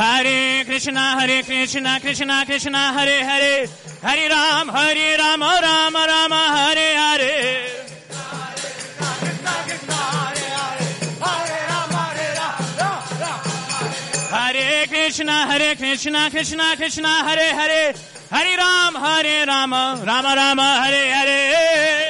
Krishna, Hare Krishna, Krishna Krishna, Hare Hare, Hare Ram, Hare Rama, Rama Rama, Hare Hare. Hare Krishna, Hare Krishna, Krishna Krishna, Hare Hare, Hare Ram, Hare Rama, Rama Rama, Hare Hare.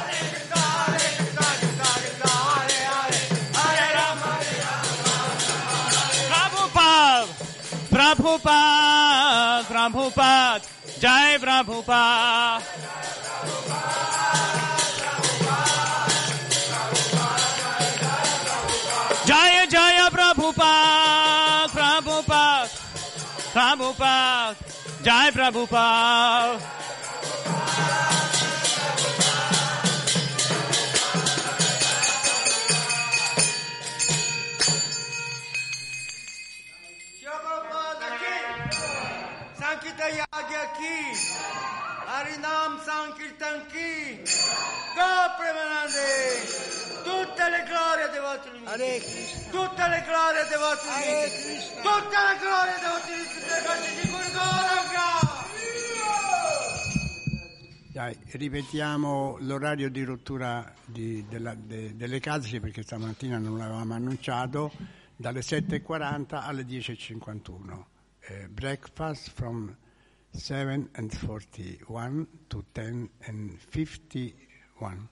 Prabhupada प्रभुपाद Jai प्रभुपाद Jai Jai प्रभुपाद प्रभुपाद प्रभुपाद Jai Prabhupada Sankita Yagya ki, Harinam Sankirtan ki, Go Premanande, tutte le glorie dei vostri uniti, tutte le glorie dei vostri uniti, tutte le glorie dei vostri uniti, tutte le cose di Gurgoranga. Dai, ripetiamo l'orario di rottura di- della- de- delle case perché stamattina non l'avevamo annunciato, dalle 7.40 alle 10.51. Eh, breakfast from 7 and 41 to 10 and 51.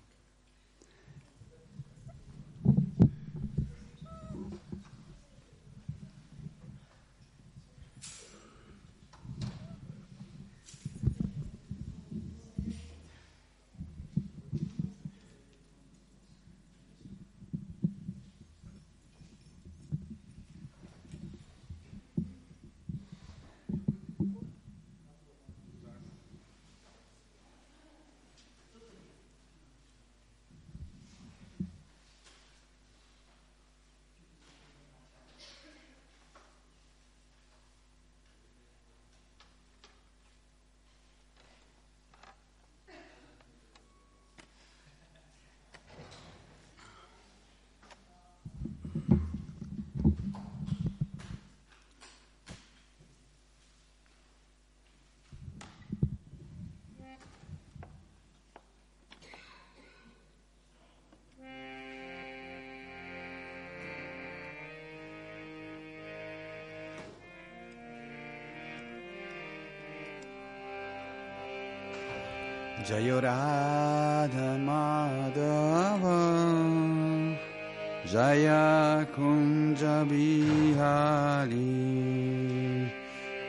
Jayo Radha Madhava Jaya Kunja Bihari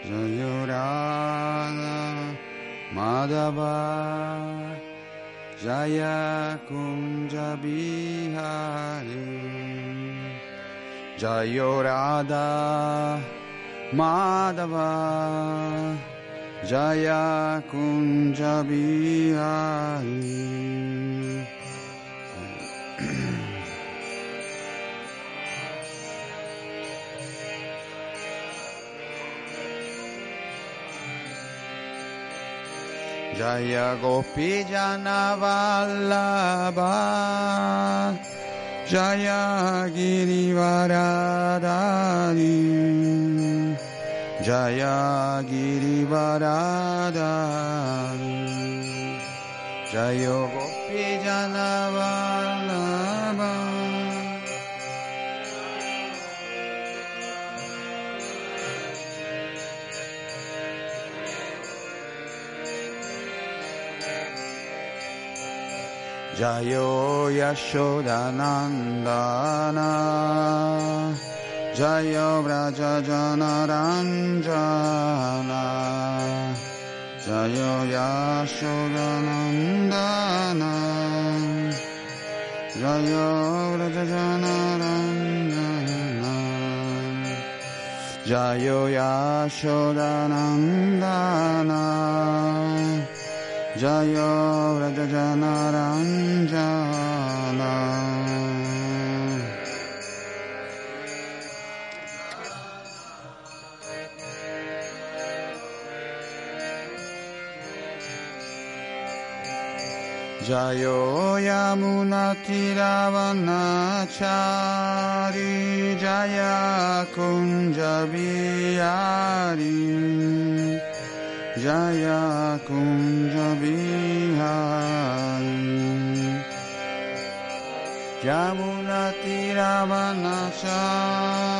Jayo Radha Madhava Jaya Kunja Jaya Kunja Bihari Jaya Gopi Jana Vallabha Jaya Girivaradari Jaya Girivaradari Jaya Gopi Jana Vallabha Jayo Yashodanandana Jayo Vraja Janaranjana Jayo Yashodanandana Jayo Vraja Janaranjana Jayo Yashodanandana Jayo Vraja Janaranjana Jayo Yamunatiravannachari Jaya Kunjabihari Jaya Kunjabihari Yamunatiravannachari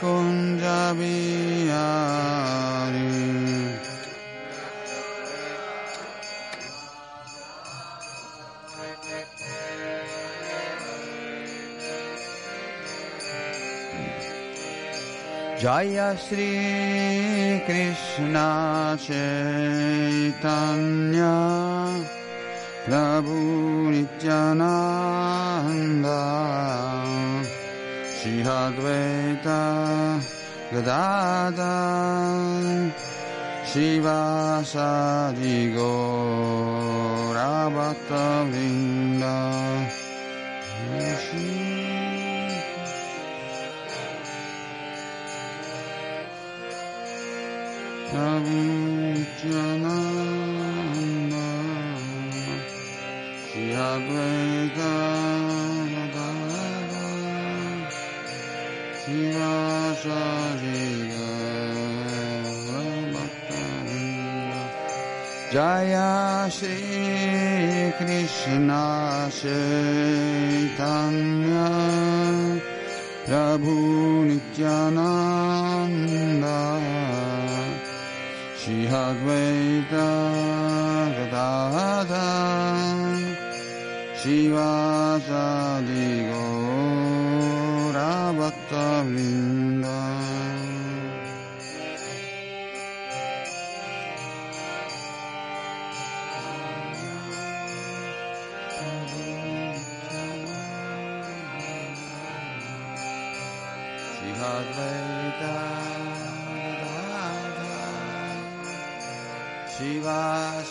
Kunja Bihari Jaya Shri Krishna Chaitanya Prabhu Nityananda Shri Advaita Gadada Shiva Sadi Gora Bhakta Vrinda Nityananda Shri Advaita Jaya Shri Krishna Chaitanya Prabhu Nityananda Shri Advaita Gadadara Shivasadi Gaura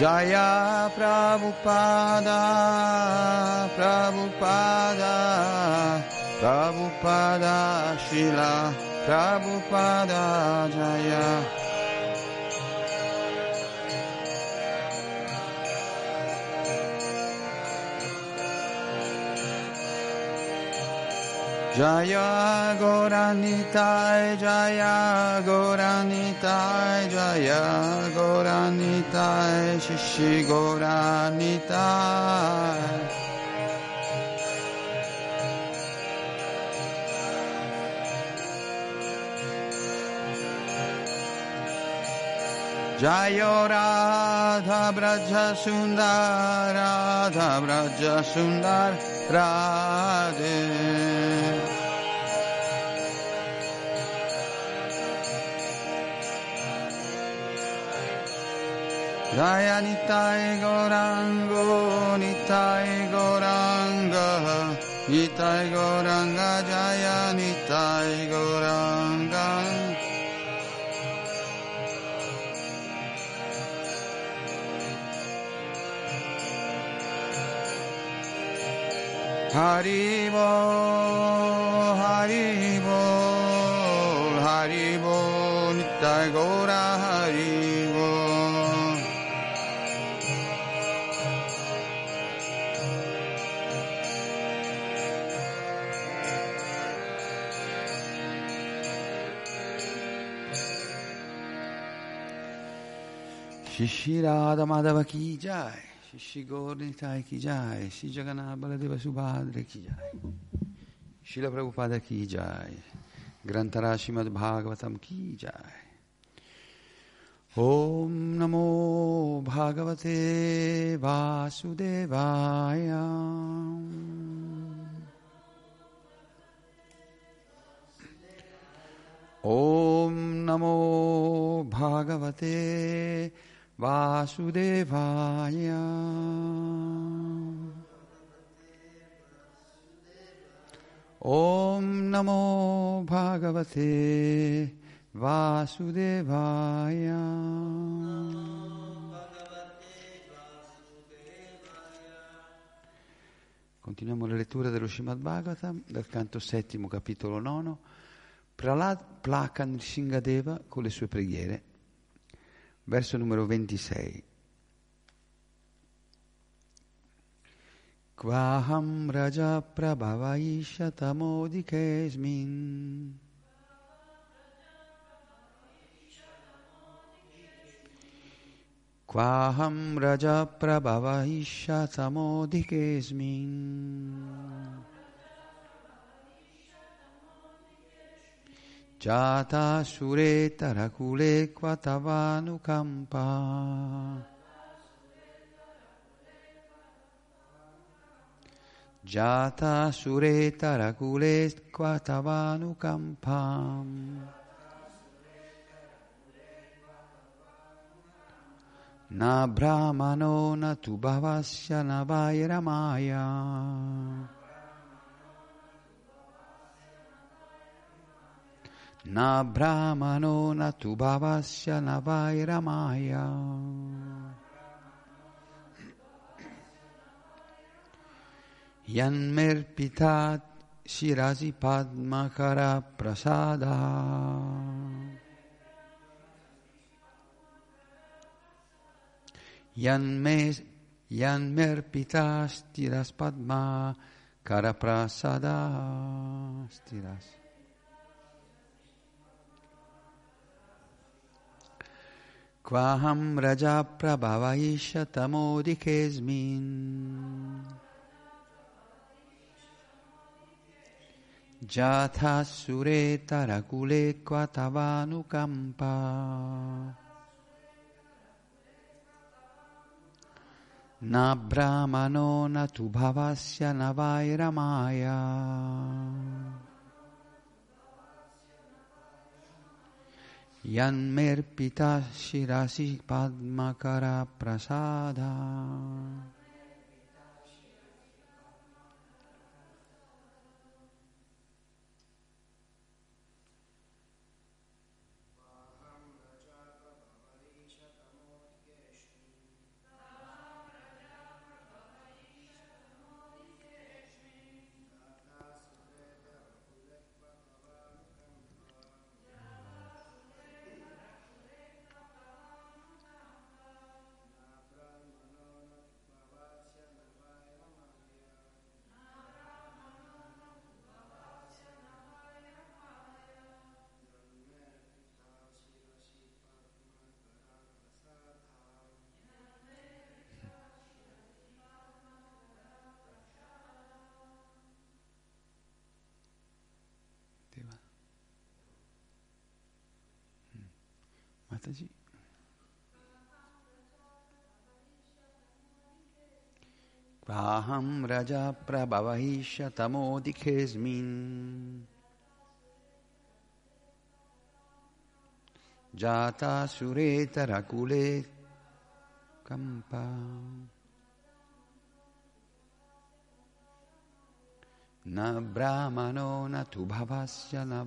Jaya Prabhupada, Prabhupada, Prabhupada, Shila, Prabhupada, Jaya. Jaya Goranitai, Jaya Goranitai, Jaya Goranitai, Shishi Goranitai. Jayo Radha Braja Sundar, Radha Braja Sundar, Radhe. Jaya Nitai Gorango, Nitai Goranga, Nitai Goranga, Jaya Nitai Goranga. Haribo, Haribol, Haribol, Nitai Gora Shishi Radha Madhava Ki Jai, Shishi Gaur Nitai Ki Jai, Shri Jagannath Baladeva Subhadra Ki Jai. Srila Prabhupada Ki Jai, Grantara Srimad Bhagavatam Ki Jai. Om Namo Bhagavate Vasudevaya. Om Namo Bhagavate Vasudevaya. Om Namo Bhagavate Vasudevaya. Continuiamo la lettura dello Srimad Bhagavatam, dal canto settimo, capitolo nono. Prahlad placa Nrsingadeva con le sue preghiere. Verso numero 26. Kvaham Raja Prabhavaishatamodikesmin Kvaham Raja Prabhavaishatamodikesmin Jata Sure Tarakule Kvatavanukamba Jata sureta rakule kvatavanu kampam. Na brahmano na tu bhavasya na vairamaya. Na brahmano na tu bhavasya na vairamaya. Yanmerpitat Shirasi Padmakara Prasada. Yanmes Yanmerpita Stiras Padma Karaprasada Stiras. Kvaham Raja Prabhavaisha Tamodikesmin. Jatha Sure Tarakule Kvatavanukamba. Na brahmano na tu bhavasya Yanmerpita shirasi padmakara prasada. Mataji. Kvaham Raja Prabhavahisha Tamodikesmin Jata Sureta Rakule Kampa. Na Brahmano na tu bhavasya na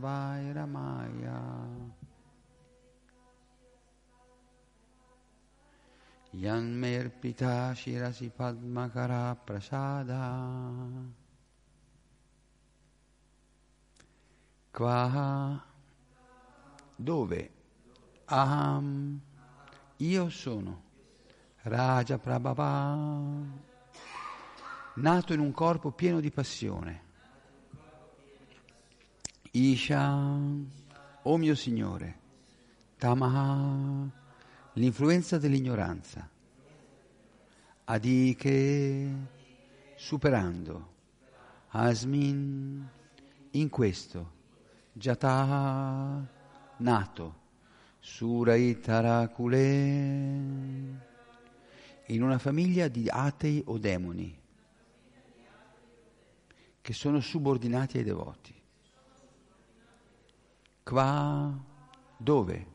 vairamaya Yanmerpita shirasi padmakara prasada. Qua dove? Aham. Io sono Raja Prabhava. Nato in un corpo pieno di passione. Isha. O mio Signore. Tamaha l'influenza dell'ignoranza Adike superando Asmin in questo Jataha nato Suraitarakule in una famiglia di atei o demoni che sono subordinati ai devoti. Qua dove?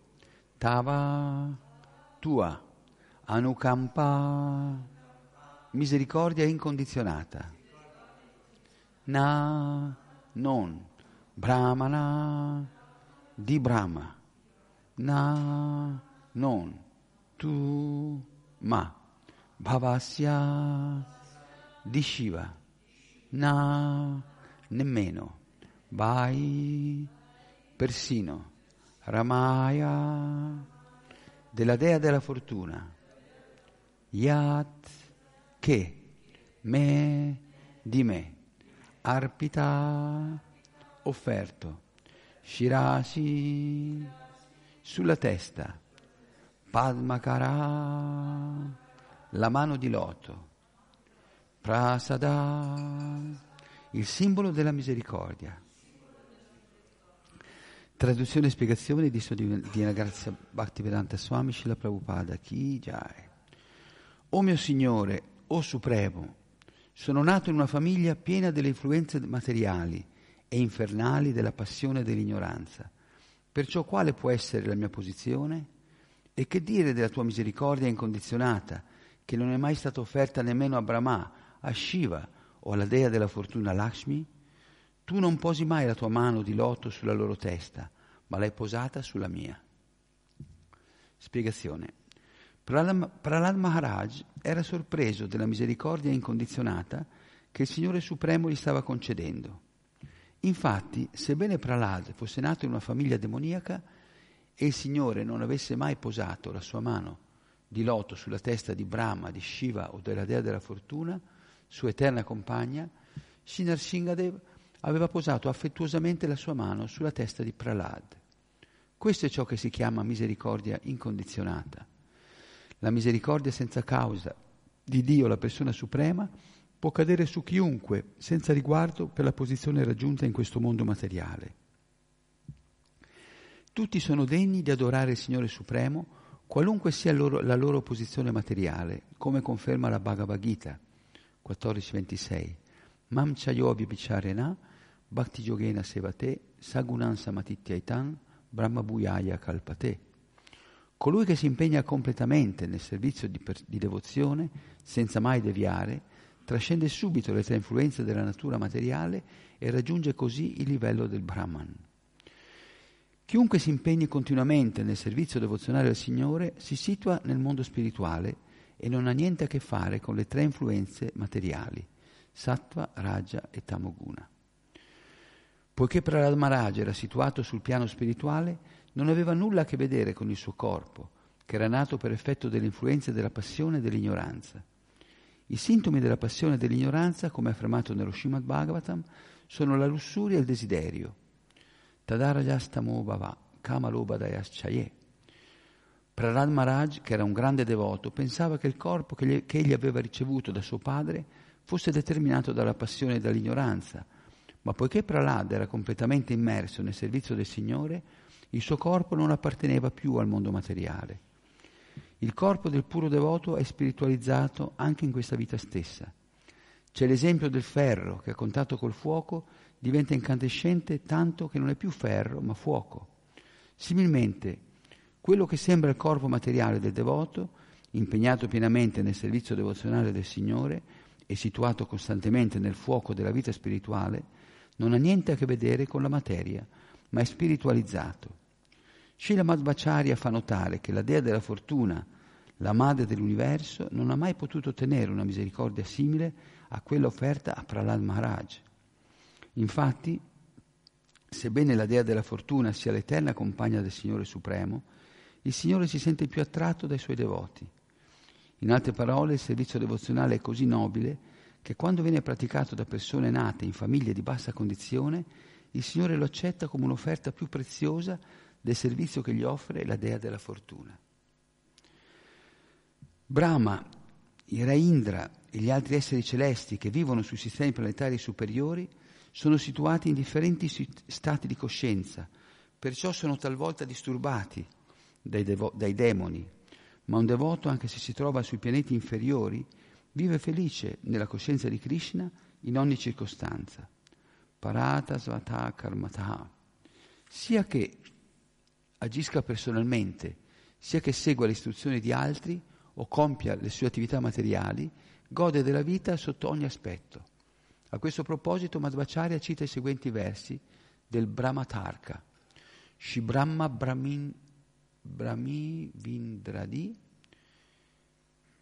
Tava tua anukampa misericordia incondizionata. Na non brahmana di Brahma. Na non tu ma bhavasya di Shiva. Na nemmeno vai persino Ramaya della dea della fortuna. Yat che me di me. Arpita offerto. Shirasi sulla testa. Padmakara la mano di loto. Prasada il simbolo della misericordia Traduzione e spiegazione di Sodivina Grazia Bhaktivedanta Swami Shila Prabhupada Ki Jai O mio Signore, o Supremo, sono nato in una famiglia piena delle influenze materiali e infernali della passione e dell'ignoranza. Perciò quale può essere la mia posizione? E che dire della tua misericordia incondizionata, che non è mai stata offerta nemmeno a Brahma, a Shiva o alla dea della fortuna Lakshmi? Tu non posi mai la tua mano di loto sulla loro testa, ma l'hai posata sulla mia. Spiegazione. Prahlad Maharaj era sorpreso della misericordia incondizionata che il Signore Supremo gli stava concedendo. Infatti, sebbene Prahlad fosse nato in una famiglia demoniaca e il Signore non avesse mai posato la sua mano di loto sulla testa di Brahma, di Shiva o della dea della fortuna, sua eterna compagna, Shinar Shingadev aveva posato affettuosamente la sua mano sulla testa di Prahlad. Questo è ciò che si chiama misericordia incondizionata. La misericordia senza causa di Dio, la persona suprema, può cadere su chiunque, senza riguardo per la posizione raggiunta in questo mondo materiale. Tutti sono degni di adorare il Signore Supremo, qualunque sia loro, la loro posizione materiale, come conferma la Bhagavad Gita 14.26. Mam chayo abhibicharena bhakti yogena sevate sagunan samatityaitan brahma bhuyaya kalpate. Colui che si impegna completamente nel servizio di, per, di devozione, senza mai deviare, trascende subito le tre influenze della natura materiale e raggiunge così il livello del Brahman. Chiunque si impegni continuamente nel servizio devozionale al Signore si situa nel mondo spirituale e non ha niente a che fare con le tre influenze materiali, Sattva, Raja e Tamoguna. Poiché Prahlad Maharaj era situato sul piano spirituale, non aveva nulla a che vedere con il suo corpo, che era nato per effetto delle influenze della passione e dell'ignoranza. I sintomi della passione e dell'ignoranza, come affermato nello Srimad Bhagavatam, sono la lussuria e il desiderio. Tadarajastamo bhava, kamalobadayaschaye. Prarad Maharaj, che era un grande devoto, pensava che il corpo che egli aveva ricevuto da suo padre fosse determinato dalla passione e dall'ignoranza, ma poiché Pralad era completamente immerso nel servizio del Signore, il suo corpo non apparteneva più al mondo materiale. Il corpo del puro devoto è spiritualizzato anche in questa vita stessa. C'è l'esempio del ferro che a contatto col fuoco diventa incandescente tanto che non è più ferro ma fuoco. Similmente, quello che sembra il corpo materiale del devoto, impegnato pienamente nel servizio devozionale del Signore e situato costantemente nel fuoco della vita spirituale, non ha niente a che vedere con la materia, ma è spiritualizzato. Srila Madhvacharya fa notare che la dea della fortuna, la madre dell'universo, non ha mai potuto ottenere una misericordia simile a quella offerta a Prahlad Maharaj. Infatti, Sebbene la dea della fortuna sia l'eterna compagna del Signore Supremo, il Signore si sente più attratto dai suoi devoti. In altre parole, il servizio devozionale è così nobile che quando viene praticato da persone nate in famiglie di bassa condizione, il Signore lo accetta come un'offerta più preziosa del servizio che gli offre la dea della fortuna. Brahma, il Re Indra e gli altri esseri celesti che vivono sui sistemi planetari superiori sono situati in differenti stati di coscienza, perciò sono talvolta disturbati dai, devo- dai demoni, ma un devoto, anche se si trova sui pianeti inferiori, vive felice nella coscienza di Krishna in ogni circostanza. Parata svata karmata. Sia che agisca personalmente, sia che segua le istruzioni di altri o compia le sue attività materiali, gode della vita sotto ogni aspetto. A questo proposito Madhvacharya cita i seguenti versi del Brahmatarka. Shibrahma Brahmin, Brahmi Vindradi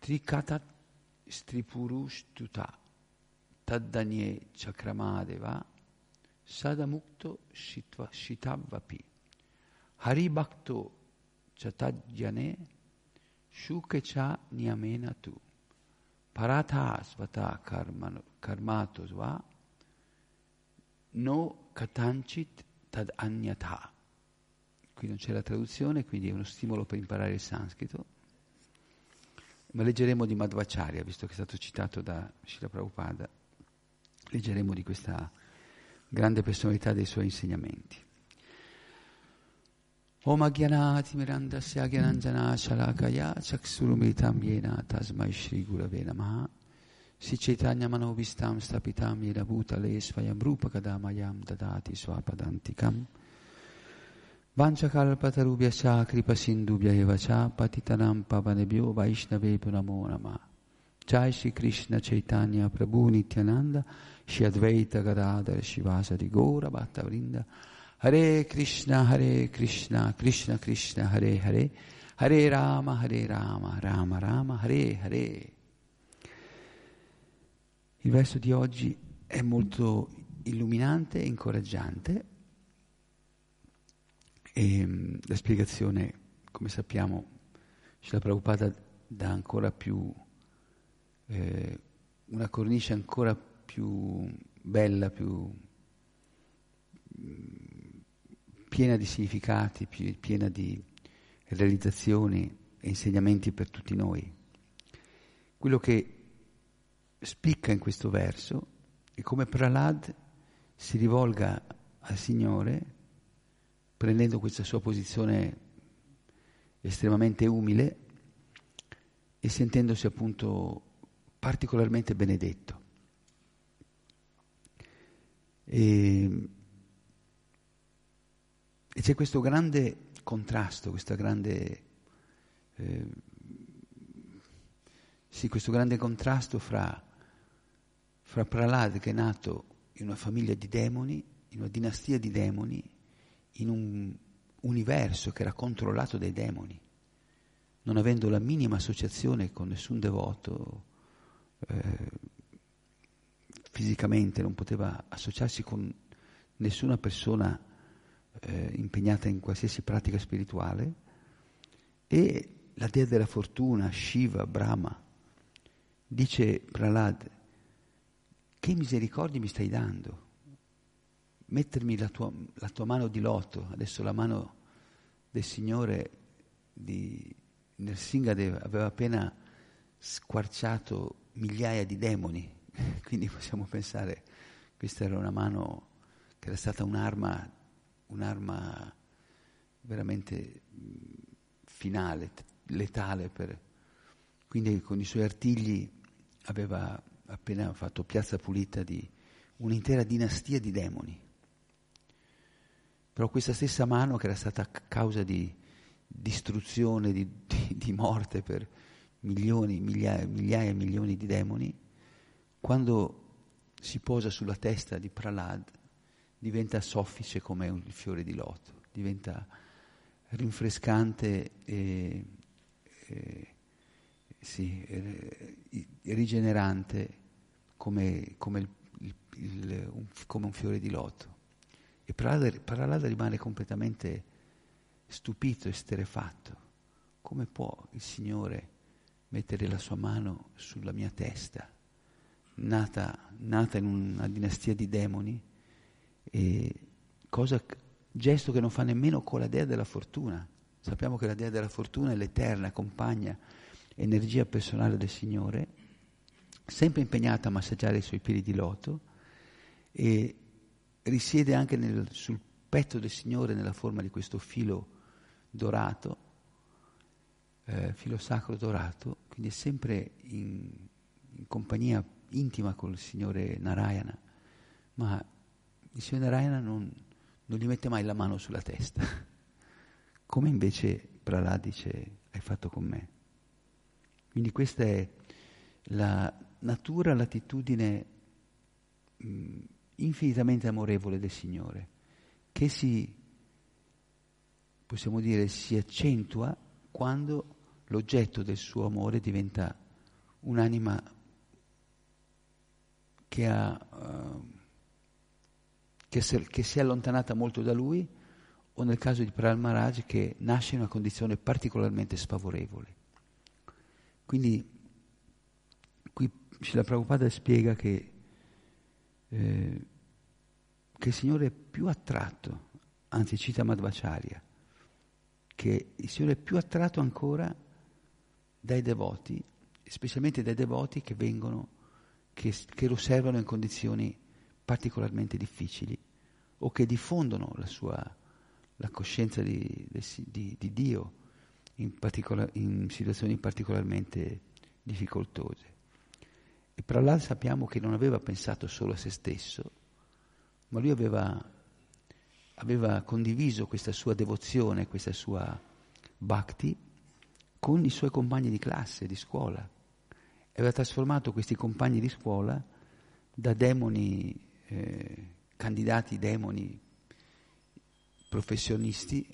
Trikatat Stripurushtuta Taddanye Chakramadeva Sadamukto Shitavvapi Haribhakto Chatadjane Shukecha Niyamena Tu Parata Svata Karmato Sva No Katanchit Tad Anyatha. Qui non c'è la traduzione, quindi è uno stimolo per imparare il sanscrito. Ma leggeremo di Madhvacharya, visto che è stato citato da Srila Prabhupada. Leggeremo di questa grande personalità dei suoi insegnamenti. Om Agyanatimirandasya Agyananjana Shalakaya Chaksurumitam Yena Tasmai Shri Gurave Namaha Si Chaitanya Manovistam Stapitam Yena Bhutale Svayam Rupa Kadamayam Dadati Swapadantikam Vanchakalpatarubhya Cha Kripa Sindubhya Eva Cha Patitanam Pavanebhyo Vaishnavebhyo Namo Nama. Jai Shri Krishna Chaitanya Prabhu Nityananda Shri Advaita Gadadhar Shivasadi Gora Bhatta Vrinda. Hare Krishna, Hare Krishna, Krishna Krishna, Hare Hare, Hare Rama, Hare Rama, Rama Rama, Hare Hare. Il verso di oggi è molto illuminante e incoraggiante e la spiegazione, come sappiamo, la Prabhupada dà ancora più, eh, una cornice ancora più bella, più piena di significati, piena di realizzazioni e insegnamenti per tutti noi. Quello che spicca in questo verso è come Pralad si rivolga al Signore prendendo questa sua posizione estremamente umile e sentendosi appunto particolarmente benedetto. E e c'è questo grande contrasto, grande, eh, sì, questo grande contrasto fra, fra Pralad che è nato in una famiglia di demoni, in una dinastia di demoni, in un universo che era controllato dai demoni, non avendo la minima associazione con nessun devoto, eh, fisicamente non poteva associarsi con nessuna persona eh, impegnata in qualsiasi pratica spirituale, e la dea della fortuna, Shiva, Brahma, dice Pralad, che misericordia mi stai dando? Mettermi la tua, la tua mano di loto, adesso la mano del Signore di Nersingadev aveva appena squarciato migliaia di demoni, quindi possiamo pensare che questa era una mano che era stata un'arma un'arma veramente finale, letale. Per... Quindi con i suoi artigli aveva appena fatto piazza pulita di un'intera dinastia di demoni. Però questa stessa mano che era stata causa di distruzione, di, di, di morte per milioni, migliaia, migliaia e milioni di demoni, quando si posa sulla testa di Pralad, diventa soffice come un fiore di loto, diventa rinfrescante e, e sì, rigenerante come, come, il, il, un, come, un, fiore di loto. E Prahlada, rimane completamente stupito, esterefatto. Come può il Signore mettere la sua mano sulla mia testa, nata, nata in una dinastia di demoni, cosa, gesto che non fa nemmeno con la dea della fortuna. Sappiamo che la dea della fortuna è l'eterna compagna, energia personale del Signore, sempre impegnata a massaggiare i suoi piedi di loto e risiede anche nel, sul petto del Signore nella forma di questo filo dorato, eh, filo sacro dorato, quindi è sempre in, in compagnia intima col Signore Narayana, ma il Signore Narayana non, non gli mette mai la mano sulla testa, come invece Prahlad dice hai fatto con me. Quindi questa è la natura, l'attitudine mh, infinitamente amorevole del Signore, che si, possiamo dire, si accentua quando l'oggetto del suo amore diventa un'anima che, ha, uh, che, si è allontanata molto da lui o nel caso di Pral Maharaj che nasce in una condizione particolarmente sfavorevole. Quindi qui Srila Prabhupada spiega che, eh, che il Signore è più attratto, anzi cita Madhvacharya, che il Signore è più attratto ancora dai devoti, specialmente dai devoti che vengono, che, che lo osservano in condizioni particolarmente difficili o che diffondono la sua la coscienza di, di, di Dio in, in, situazioni particolarmente difficoltose. E Prahlad sappiamo che non aveva pensato solo a se stesso, ma lui aveva, aveva condiviso questa sua devozione, questa sua bhakti con i suoi compagni di classe, di scuola. Aveva trasformato questi compagni di scuola da demoni, eh, candidati demoni professionisti,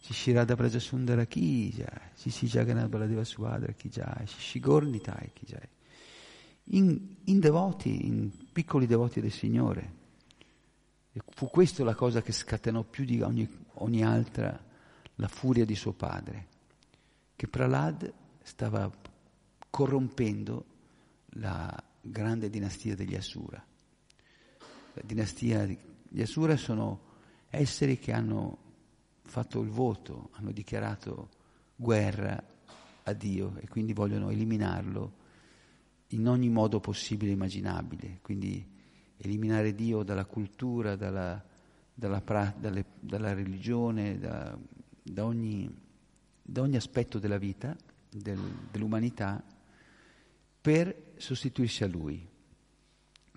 Shishirada Prajasundara Ki Jai, Shishi Jagannath Baladeva Subhadra Ki Jai, Shishi Gornitai Ki Jai. In, in devoti, in piccoli devoti del Signore. E fu questa la cosa che scatenò più di ogni, ogni altra la furia di suo padre, che Pralad stava corrompendo la grande dinastia degli Asura. La dinastia degli Asura sono esseri che hanno fatto il voto, hanno dichiarato guerra a Dio e quindi vogliono eliminarlo in ogni modo possibile e immaginabile, quindi eliminare Dio dalla cultura, dalla, dalla, pra, dalle, dalla religione, da, da, ogni, da, ogni, aspetto della vita, del, dell'umanità, per sostituirsi a Lui.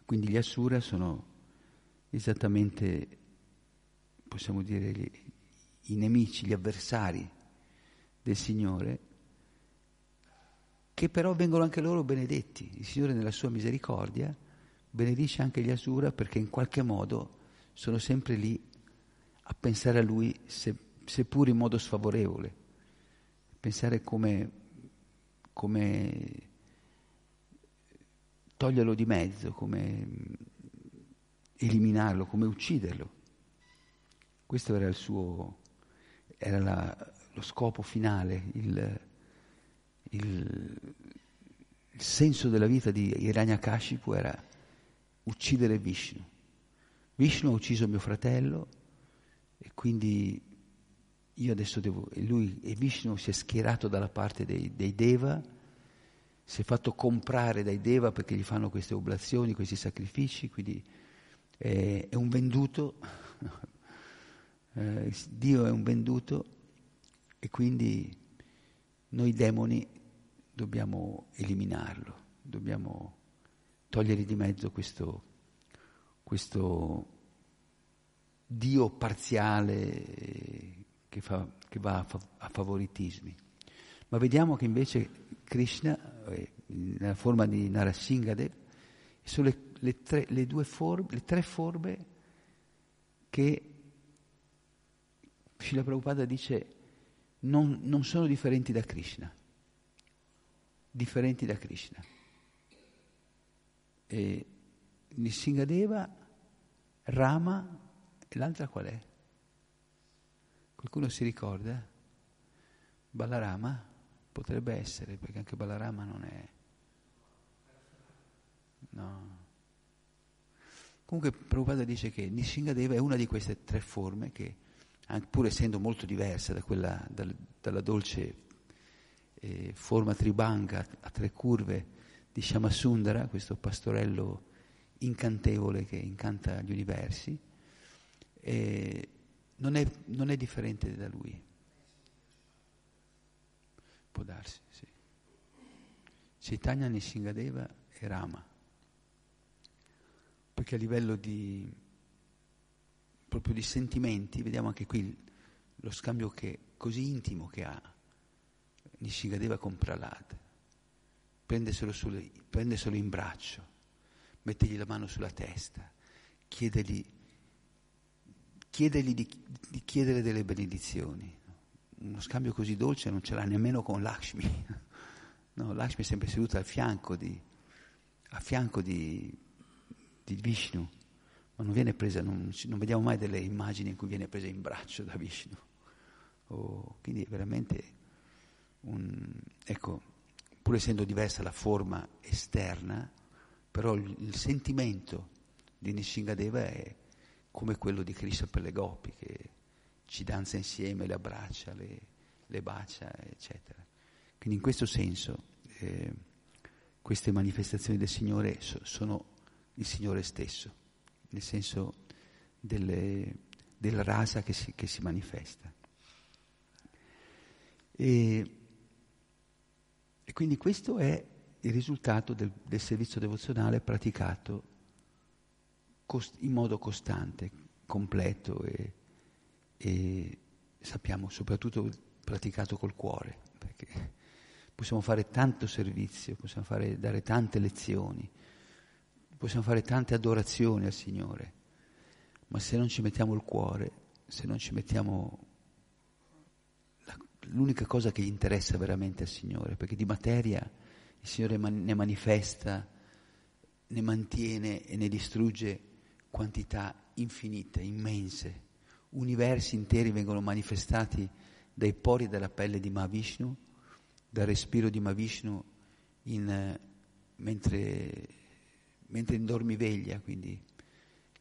Quindi gli Asura sono esattamente possiamo dire, i nemici, gli avversari del Signore, che però vengono anche loro benedetti. Il Signore nella sua misericordia benedice anche gli Asura perché in qualche modo sono sempre lì a pensare a Lui, se, seppur in modo sfavorevole, pensare come, come toglierlo di mezzo, come eliminarlo, come ucciderlo. Questo era suo, era la, lo scopo finale, il, il, il, senso della vita di Hiranyakashipu era uccidere Vishnu. Vishnu ha ucciso mio fratello e quindi io adesso devo, e lui e Vishnu si è schierato dalla parte dei, dei Deva, si è fatto comprare dai Deva perché gli fanno queste oblazioni, questi sacrifici, quindi è, è un venduto eh, Dio è un venduto e quindi noi demoni dobbiamo eliminarlo, dobbiamo togliere di mezzo questo, questo Dio parziale che, fa, che va a, a, favoritismi. Ma vediamo che invece Krishna, eh, nella forma di Narasimhadev, sono le, le, tre, le, forme, le tre forme che Srila Prabhupada dice non, non sono differenti da Krishna, differenti da Krishna. E Nissingadeva, Rama E l'altra qual è? Qualcuno si ricorda? Balarama? Potrebbe essere, perché anche Balarama non è... No. Comunque Prabhupada dice che Nishingadeva è una di queste tre forme che, pur essendo molto diversa da quella, dal, dalla dolce eh, forma tribanga a tre curve di Shamasundara, questo pastorello incantevole che incanta gli universi, eh, non, è, non, è, differente da lui. Può darsi, sì. Chaitanya Nishingadeva e Rama. Perché a livello di, proprio di sentimenti, vediamo anche qui lo scambio che, così intimo che ha Nishingadeva con Prahlad. Prendeselo, sulle, prendeselo in braccio, mettegli la mano sulla testa, chiedergli, chiedergli di, di, chiedere delle benedizioni. Uno scambio così dolce non ce l'ha nemmeno con Lakshmi. No, Lakshmi è sempre seduta al fianco di, a fianco di, di Vishnu, ma non viene presa, non, non, vediamo mai delle immagini in cui viene presa in braccio da Vishnu. Oh, quindi veramente un, ecco, pur essendo diversa la forma esterna, però il, il sentimento di Nishingadeva è come quello di Krishna per le gopi, che ci danza insieme, le abbraccia, le, le bacia, eccetera. Quindi in questo senso eh, queste manifestazioni del Signore so, sono il Signore stesso, nel senso delle, del rasa che si, che si manifesta. E, e, quindi questo è il risultato del, del servizio devozionale praticato cost, in modo costante, completo e, e sappiamo soprattutto praticato col cuore, perché possiamo fare tanto servizio, possiamo fare, dare tante lezioni, possiamo fare tante adorazioni al Signore, ma se non ci mettiamo il cuore, se non ci mettiamo l'unica cosa che gli interessa veramente al Signore, perché di materia il Signore man, ne manifesta, ne mantiene e ne distrugge quantità infinite, immense. Universi interi vengono manifestati dai pori della pelle di Mahavishnu dal respiro di Mavishnu in, mentre, mentre in dormiveglia, quindi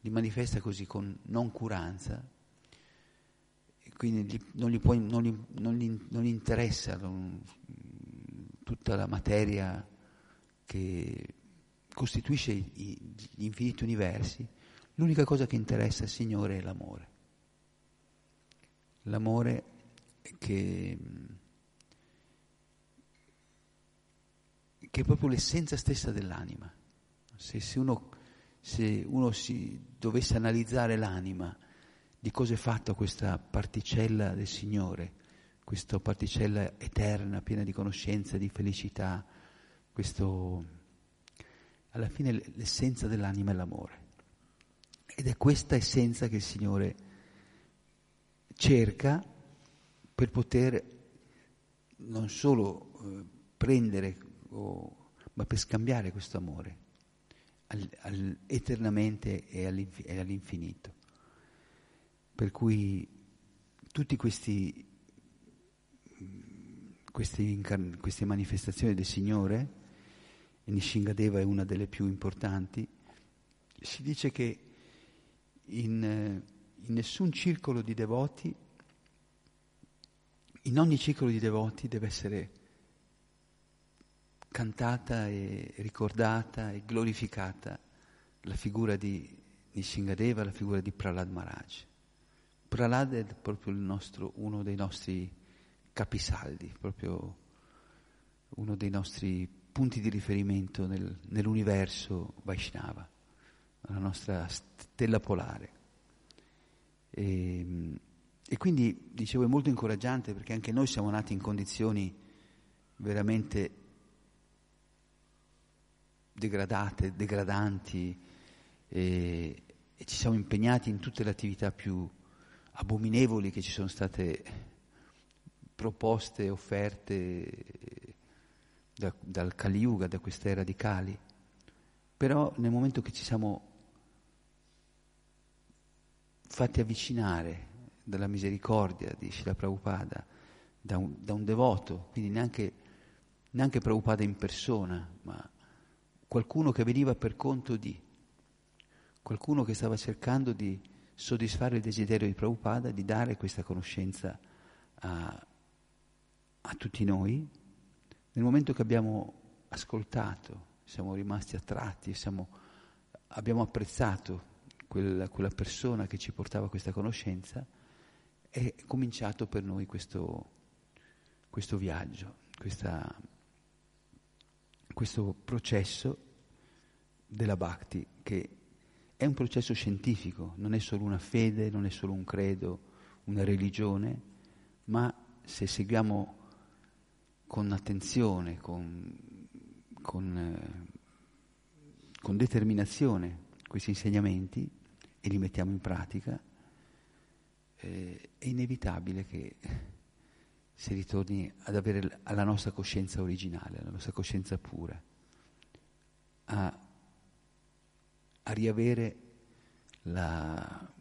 li manifesta così con noncuranza, quindi non, gli può, non, gli, non, gli, non, gli, interessa tutta la materia che costituisce gli infiniti universi, l'unica cosa che interessa al Signore è l'amore. L'amore che che è proprio l'essenza stessa dell'anima. Se, se, uno, se uno si dovesse analizzare l'anima, di cosa è fatta questa particella del Signore, questa particella eterna, piena di conoscenza, di felicità, questo, alla fine l'essenza dell'anima è l'amore. Ed è questa essenza che il Signore cerca per poter non solo eh, prendere ma per scambiare questo amore eternamente e all'infinito. Per cui tutte queste, queste manifestazioni del Signore, e Nishingadeva è una delle più importanti, si dice che in, in nessun circolo di devoti, in ogni circolo di devoti deve essere cantata e ricordata e glorificata la figura di Nishingadeva, la figura di Prahlad Maharaj. Prahlad è proprio nostro, uno dei nostri capisaldi, proprio uno dei nostri punti di riferimento nel, nell'universo Vaishnava, la nostra stella polare. E, e quindi, dicevo, è molto incoraggiante perché anche noi siamo nati in condizioni veramente degradate, degradanti e, e ci siamo impegnati in tutte le attività più abominevoli che ci sono state proposte, offerte da, dal Kali Yuga, da queste radicali. Però nel momento che ci siamo fatti avvicinare dalla misericordia di Srila Prabhupada da un, da un devoto, quindi neanche, neanche Prabhupada in persona, ma qualcuno che veniva per conto di, qualcuno che stava cercando di soddisfare il desiderio di Prabhupada di dare questa conoscenza a, a tutti noi, nel momento che abbiamo ascoltato, siamo rimasti attratti, siamo, abbiamo apprezzato quella, quella, persona che ci portava questa conoscenza, è cominciato per noi questo, questo viaggio, questa, questo processo della Bhakti, che è un processo scientifico, non è solo una fede, non è solo un credo, una religione, ma se seguiamo con attenzione, con, con, eh, con determinazione questi insegnamenti e li mettiamo in pratica, eh, è inevitabile che si ritorni ad avere alla nostra coscienza originale, alla nostra coscienza pura, a, a riavere la,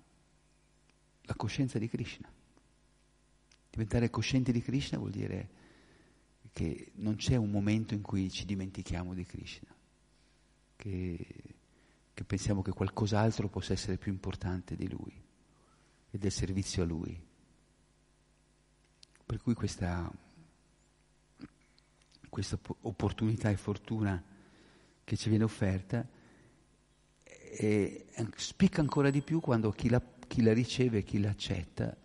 la coscienza di Krishna. Diventare coscienti di Krishna vuol dire che non c'è un momento in cui ci dimentichiamo di Krishna, che, che pensiamo che qualcos'altro possa essere più importante di Lui e del servizio a Lui. Per cui questa, questa opportunità e fortuna che ci viene offerta è, spicca ancora di più quando chi la, chi la riceve, chi l'accetta,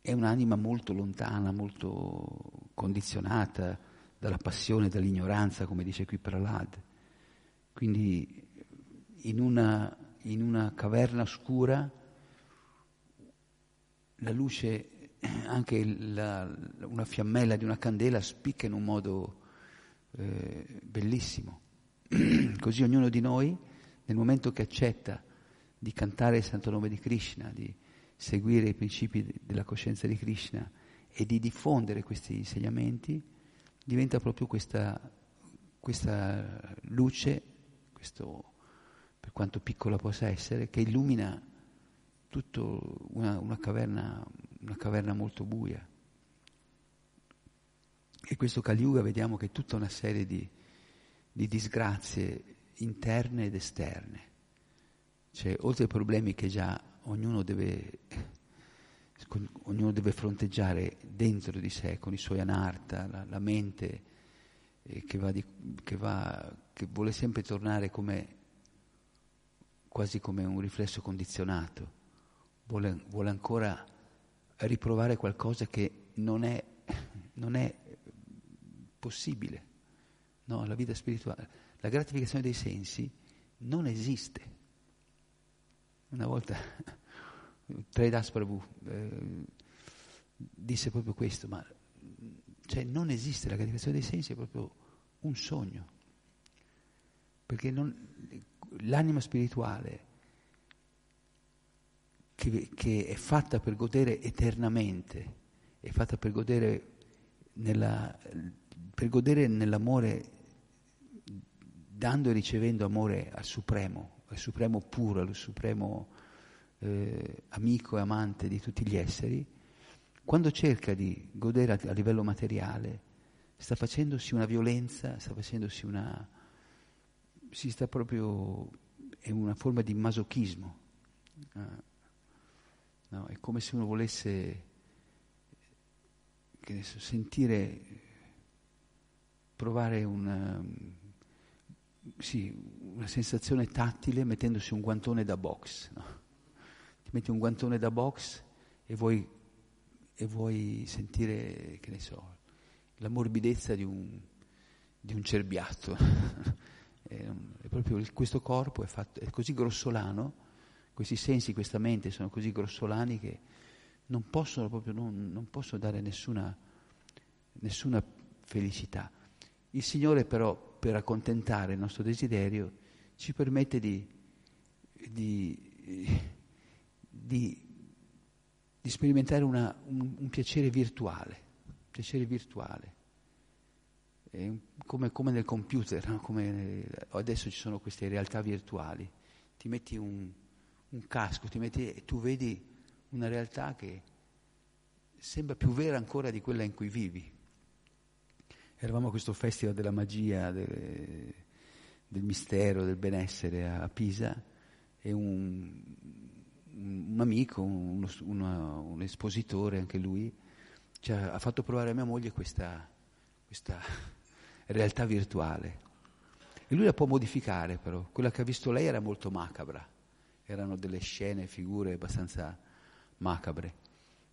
è un'anima molto lontana, molto condizionata dalla passione, dall'ignoranza, come dice qui Pralad. Quindi in una, in una caverna scura la luce, anche la, una fiammella di una candela spicca in un modo eh, bellissimo. Così ognuno di noi, nel momento che accetta di cantare il santo nome di Krishna, di seguire i principi della coscienza di Krishna e di diffondere questi insegnamenti, diventa proprio questa, questa luce, questo, per quanto piccola possa essere, che illumina tutta una, una, caverna, una caverna molto buia. E questo Kali Yuga vediamo che tutta una serie di, di disgrazie interne ed esterne. Cioè, oltre ai problemi che già ognuno deve, ognuno deve fronteggiare dentro di sé con i suoi anarta, la, la mente eh, che, va di, che, va, che vuole sempre tornare come, quasi come un riflesso condizionato, vuole, vuole ancora riprovare qualcosa che non è, non è possibile. No, la vita spirituale, la gratificazione dei sensi non esiste. Una volta Predas Prabhu eh, disse proprio questo, ma cioè, non esiste la gratificazione dei sensi, è proprio un sogno. Perché non, l'anima spirituale che, che, è fatta per godere eternamente, è fatta per godere, nella, per godere nell'amore, dando e ricevendo amore al Supremo, al supremo puro, al supremo eh, amico e amante di tutti gli esseri, quando cerca di godere a, a livello materiale, sta facendosi una violenza, sta facendosi una... si sta proprio... è una forma di masochismo. Ah. No, è come se uno volesse so, sentire, provare una, sì, una sensazione tattile mettendosi un guantone da box. No? Ti metti un guantone da box e vuoi, e vuoi sentire, che ne so, la morbidezza di un, di un cerbiatto. è, proprio questo corpo è, fatto, è così grossolano, questi sensi, questa mente sono così grossolani che non possono proprio non, non possono dare nessuna, nessuna felicità. Il Signore però per accontentare il nostro desiderio, ci permette di, di, di, di sperimentare una, un, un, piacere virtuale, piacere virtuale. Come, come, nel computer, no? come adesso ci sono queste realtà virtuali, ti metti un, un casco, ti metti e tu vedi una realtà che sembra più vera ancora di quella in cui vivi. Eravamo a questo festival della magia, del, del mistero, del benessere a, Pisa e un, un amico, un, una, un, espositore, anche lui, ha, ha fatto provare a mia moglie questa, questa realtà virtuale. E lui la può modificare però, quella che ha visto lei era molto macabra, erano delle scene, figure abbastanza macabre.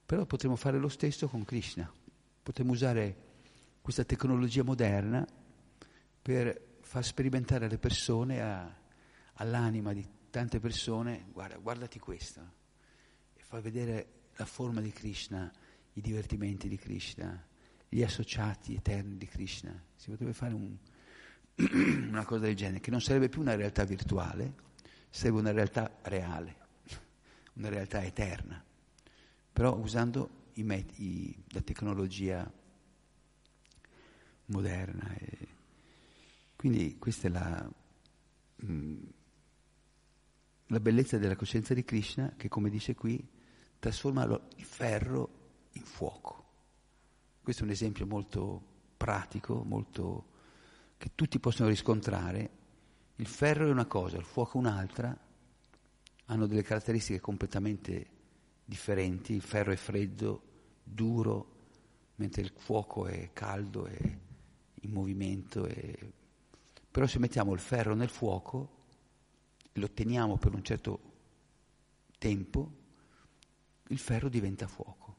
Però potremmo fare lo stesso con Krishna, potremmo usare questa tecnologia moderna per far sperimentare alle persone, a, all'anima di tante persone, guarda, guardati questo, e far vedere la forma di Krishna, i divertimenti di Krishna, gli associati eterni di Krishna. Si potrebbe fare un, una cosa del genere, che non sarebbe più una realtà virtuale, sarebbe una realtà reale, una realtà eterna, però usando i met- i, la tecnologia moderna. E quindi questa è la, mh, mm, la bellezza della coscienza di Krishna che, come dice qui, trasforma il ferro in fuoco. Questo è un esempio molto pratico, molto, che tutti possono riscontrare. Il ferro è una cosa, il fuoco un'altra, hanno delle caratteristiche completamente differenti. Il ferro è freddo, duro, mentre il fuoco è caldo, è in movimento. È... Però se mettiamo il ferro nel fuoco e lo teniamo per un certo tempo, il ferro diventa fuoco.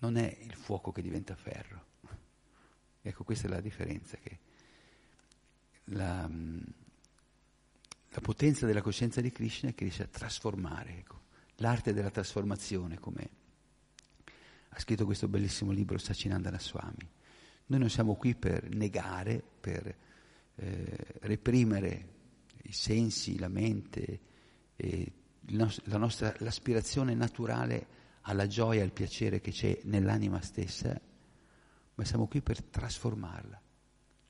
Non è il fuoco che diventa ferro. Ecco, questa è la differenza. Che la, la potenza della coscienza di Krishna è che riesce a trasformare, ecco. l'arte della trasformazione, come ha scritto questo bellissimo libro Sacinandana Swami. Noi non siamo qui per negare, per eh, reprimere i sensi, la mente, eh, la nostra, l'aspirazione naturale alla gioia al piacere che c'è nell'anima stessa, ma siamo qui per trasformarla,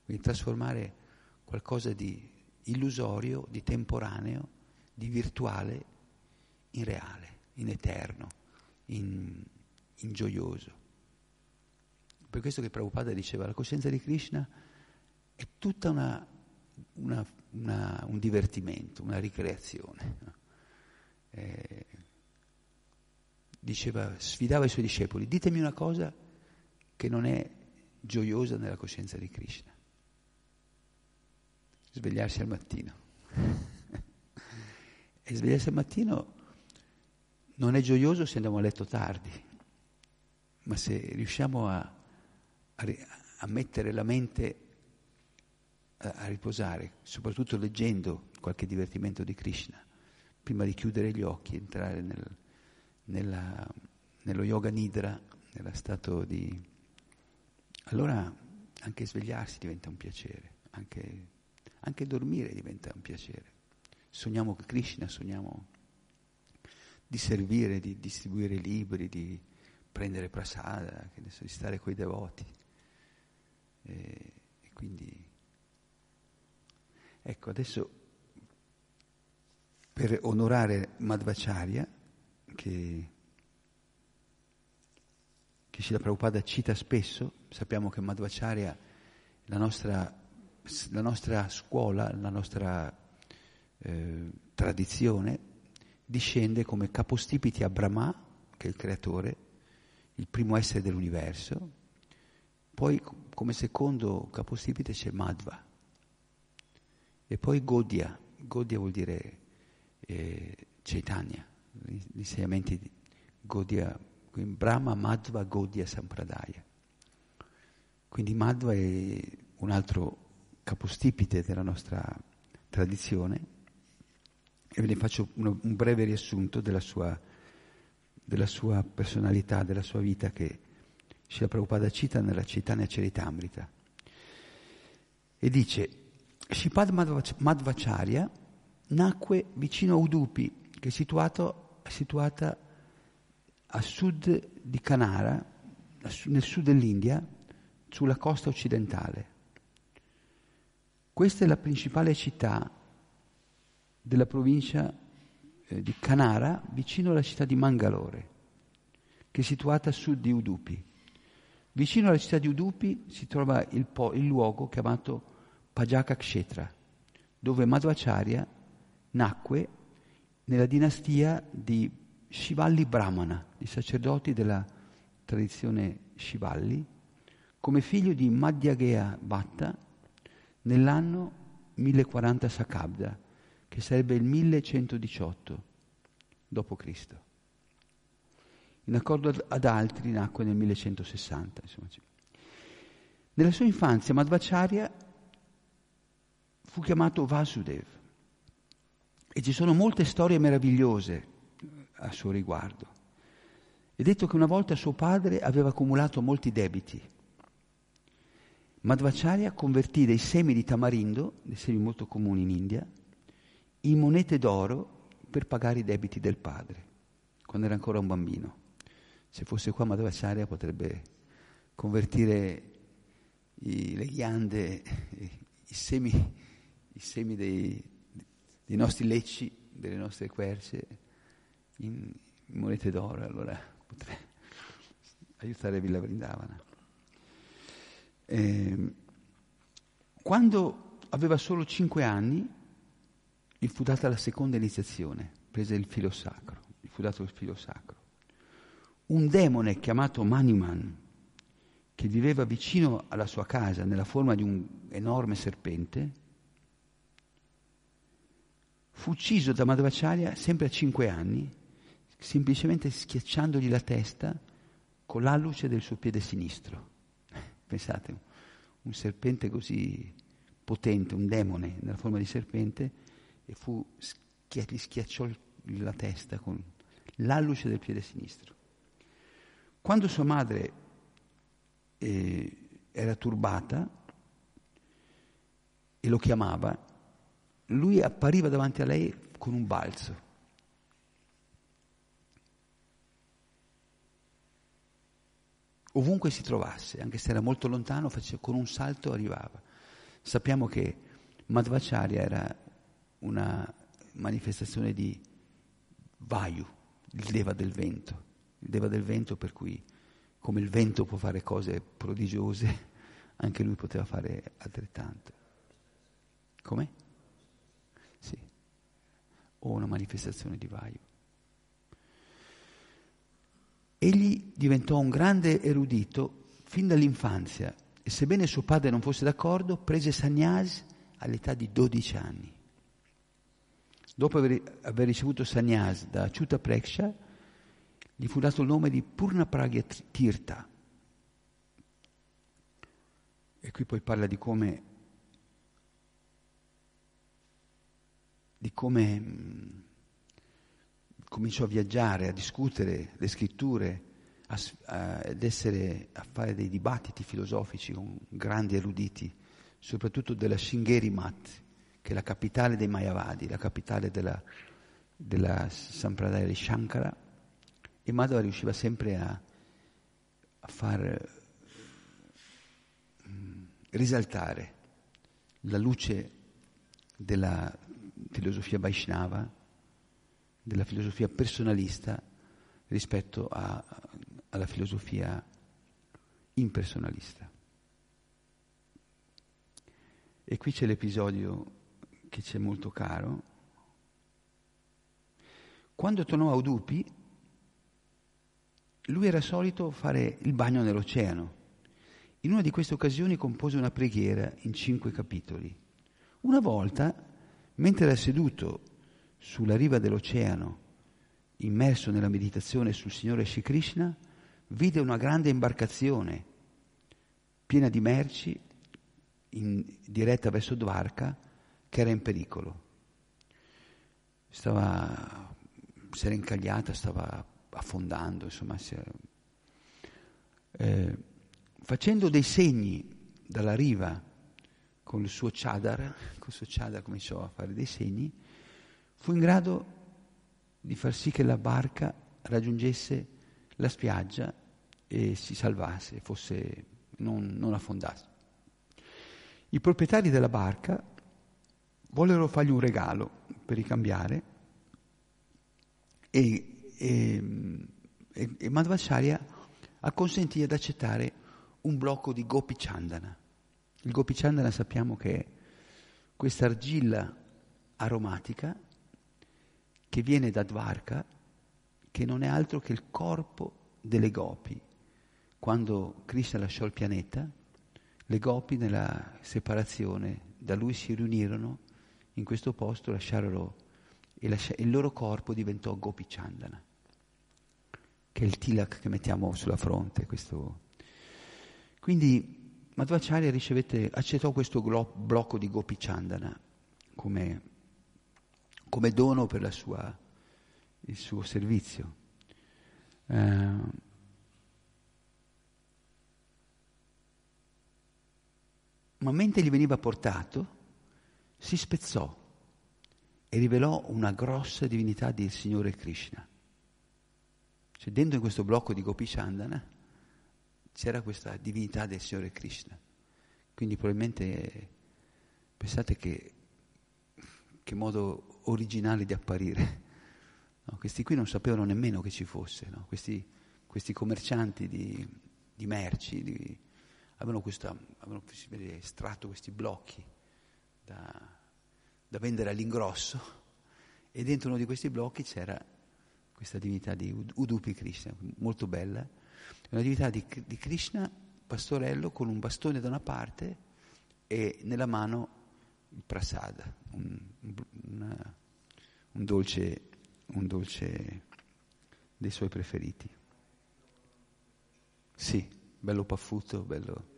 quindi trasformare qualcosa di illusorio, di temporaneo, di virtuale in reale, in eterno, in, in gioioso. Per questo che Prabhupada diceva, la coscienza di Krishna è tutta una, una, una, un divertimento, una ricreazione. Eh, diceva, sfidava i suoi discepoli, ditemi una cosa che non è gioiosa nella coscienza di Krishna svegliarsi al mattino. e svegliarsi al mattino non è gioioso se andiamo a letto tardi, ma se riusciamo a, a, a mettere la mente a, a, riposare, soprattutto leggendo qualche divertimento di Krishna, prima di chiudere gli occhi, entrare nel, nella, nello yoga nidra, nello stato di... allora anche svegliarsi diventa un piacere, anche anche dormire diventa un piacere. Sogniamo Krishna, sogniamo di servire, di distribuire libri, di prendere prasada, so, di stare con i devoti. E, e quindi, ecco, adesso per onorare Madhvacharya, che, che Srila Prabhupada cita spesso, sappiamo che Madhvacharya, la nostra la nostra scuola, la nostra eh, tradizione discende come capostipiti a Brahma, che è il creatore, il primo essere dell'universo, poi come secondo capostipite c'è Madhva e poi Godia, Godia vuol dire eh, Chaitanya, gli insegnamenti di Godia, quindi Brahma, Madhva, Godia, Sampradaya. Quindi Madhva è un altro capostipite della nostra tradizione e ve ne faccio un, breve riassunto della sua, della sua, personalità, della sua vita che Srila Prabhupada cita nella Chaitanya Charitamrita. E dice, Shipad Madhvacharya nacque vicino a Udupi, che è, situato, situata a sud di Kanara, nel sud dell'India, sulla costa occidentale. Questa è la principale città della provincia eh, di Canara, vicino alla città di Mangalore, che è situata a sud di Udupi. Vicino alla città di Udupi si trova il, po- il luogo chiamato Pajaka Kshetra, dove Madhvacharya nacque nella dinastia di Shivalli Brahmana, i sacerdoti della tradizione Shivalli, come figlio di Madhyagaya Bhatta nell'anno 1040 Sakabda, che sarebbe il 1118 d.C. In accordo ad altri nacque nel 1160. Insomma. Nella sua infanzia Madhvacharya fu chiamato Vasudev e ci sono molte storie meravigliose a suo riguardo. È detto che una volta suo padre aveva accumulato molti debiti. Madhvacharya convertì dei semi di tamarindo, dei semi molto comuni in India, in monete d'oro per pagare i debiti del padre, quando era ancora un bambino. Se fosse qua Madhvacharya potrebbe convertire i, le ghiande, i, semi, i semi dei, dei nostri lecci, delle nostre querce, in, in monete d'oro, allora potrebbe aiutare Villa Vrindavana. Eh, quando aveva solo cinque anni, gli fu data la seconda iniziazione, prese il filo sacro, gli fu dato il filo sacro. Un demone chiamato Maniman, che viveva vicino alla sua casa nella forma di un enorme serpente, fu ucciso da Madhvacharya sempre a cinque anni, semplicemente schiacciandogli la testa con l'alluce del suo piede sinistro. Pensate, un serpente così potente, un demone nella forma di serpente, e fu, gli schiacciò la testa con l'alluce del piede sinistro. Quando sua madre eh, era turbata e lo chiamava, lui appariva davanti a lei con un balzo. Ovunque si trovasse, anche se era molto lontano, con un salto arrivava. Sappiamo che Madhvacharya era una manifestazione di Vayu, il Deva del vento, il Deva del vento per cui come il vento può fare cose prodigiose, anche lui poteva fare altrettanto. Come? Sì, o una manifestazione di Vayu. Egli diventò un grande erudito fin dall'infanzia e sebbene suo padre non fosse d'accordo, prese sannyas all'età di 12 anni. Dopo aver, aver ricevuto sannyas da Chuta Preksha, gli fu dato il nome di Purnapragya Tirtha. E qui poi parla di come di come mh, cominciò a viaggiare, a discutere le scritture, a, a, ad essere, a fare dei dibattiti filosofici con grandi eruditi, soprattutto della Shingeri Mat, che è la capitale dei Mayavadi, la capitale della, della Sampradaya di Shankara, e Madhava riusciva sempre a, a far mh, risaltare la luce della filosofia Vaishnava, della filosofia personalista rispetto a, alla filosofia impersonalista. E qui c'è l'episodio che ci è molto caro. Quando tornò a Udupi, lui era solito fare il bagno nell'oceano. In una di queste occasioni compose una preghiera in cinque capitoli. Una volta Mentre era seduto sulla riva dell'oceano, immerso nella meditazione sul Signore Shri Krishna, vide una grande imbarcazione piena di merci in diretta verso Dvarka che era in pericolo. Stava, si era incagliata, stava affondando, insomma, era, eh, facendo dei segni dalla riva con il suo chadar, con il suo chadar cominciò a fare dei segni, fu in grado di far sì che la barca raggiungesse la spiaggia e si salvasse, fosse, non, non affondasse. I proprietari della barca vollero fargli un regalo per ricambiare e, e, e, e Madhvacharya acconsentì ad accettare un blocco di Gopi Chandana. Il Gopi Chandana sappiamo che è questa argilla aromatica che viene da Dvarka, che non è altro che il corpo delle gopi. Quando Krishna lasciò il pianeta, le gopi nella separazione da lui si riunirono in questo posto, lasciarono e lascia, il loro corpo diventò Gopi Chandana, che è il tilak che mettiamo sulla fronte. Questo. Quindi Madhvacharya ricevette, accettò questo glo- blocco di Gopi Chandana come, come dono per sua, il suo servizio. Uh, ma mentre gli veniva portato, si spezzò e rivelò una grossa divinità del Signore Krishna. Cioè dentro in questo blocco di Gopi Chandana c'era questa divinità del Signore Krishna. Quindi probabilmente pensate che, che modo originale di apparire. No, questi qui non sapevano nemmeno che ci fosse, no? questi, questi, commercianti di, di merci di, avevano, questa, avevano estratto questi blocchi da, da vendere all'ingrosso e dentro uno di questi blocchi c'era questa divinità di Udupi Krishna, molto bella, una divinità di, di Krishna, pastorello, con un bastone da una parte e nella mano il prasada, un, una, un, dolce, un dolce dei suoi preferiti. Sì, bello paffuto, bello...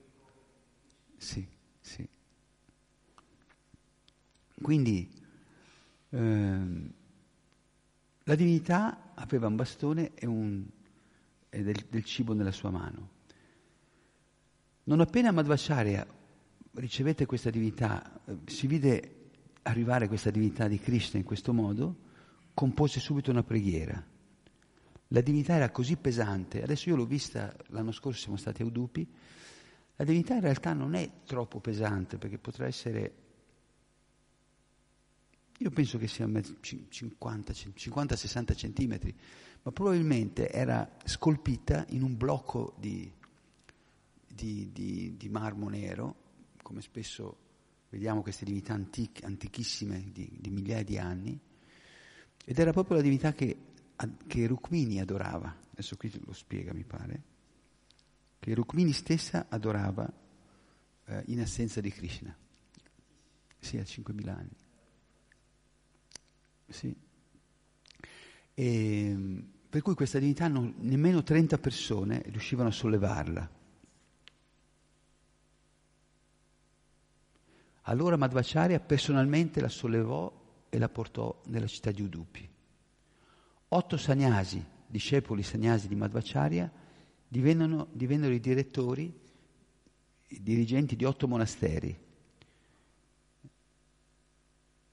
Sì, sì. Quindi ehm, la divinità aveva un bastone e, un, e del, del, cibo nella sua mano. Non appena Madhvacharya ricevette questa divinità, eh, si vide arrivare questa divinità di Krishna in questo modo, compose subito una preghiera. La divinità era così pesante, adesso io l'ho vista l'anno scorso, siamo stati a Udupi, la divinità in realtà non è troppo pesante perché potrà essere io penso che sia 50-60 centimetri, ma probabilmente era scolpita in un blocco di, di, di, di marmo nero, come spesso vediamo queste divinità antiche, antichissime di, migliaia di anni, ed era proprio la divinità che, che Rukmini adorava. Adesso qui lo spiega, mi pare, che Rukmini stessa adorava eh, in assenza di Krishna, sì, a 5.000 anni. Sì. E, per cui questa divinità non, nemmeno 30 persone riuscivano a sollevarla. Allora Madhvacharya personalmente la sollevò e la portò nella città di Udupi. Otto sagnasi, discepoli sagnasi di Madhvacharya, divennero, divennero i direttori, i dirigenti di otto monasteri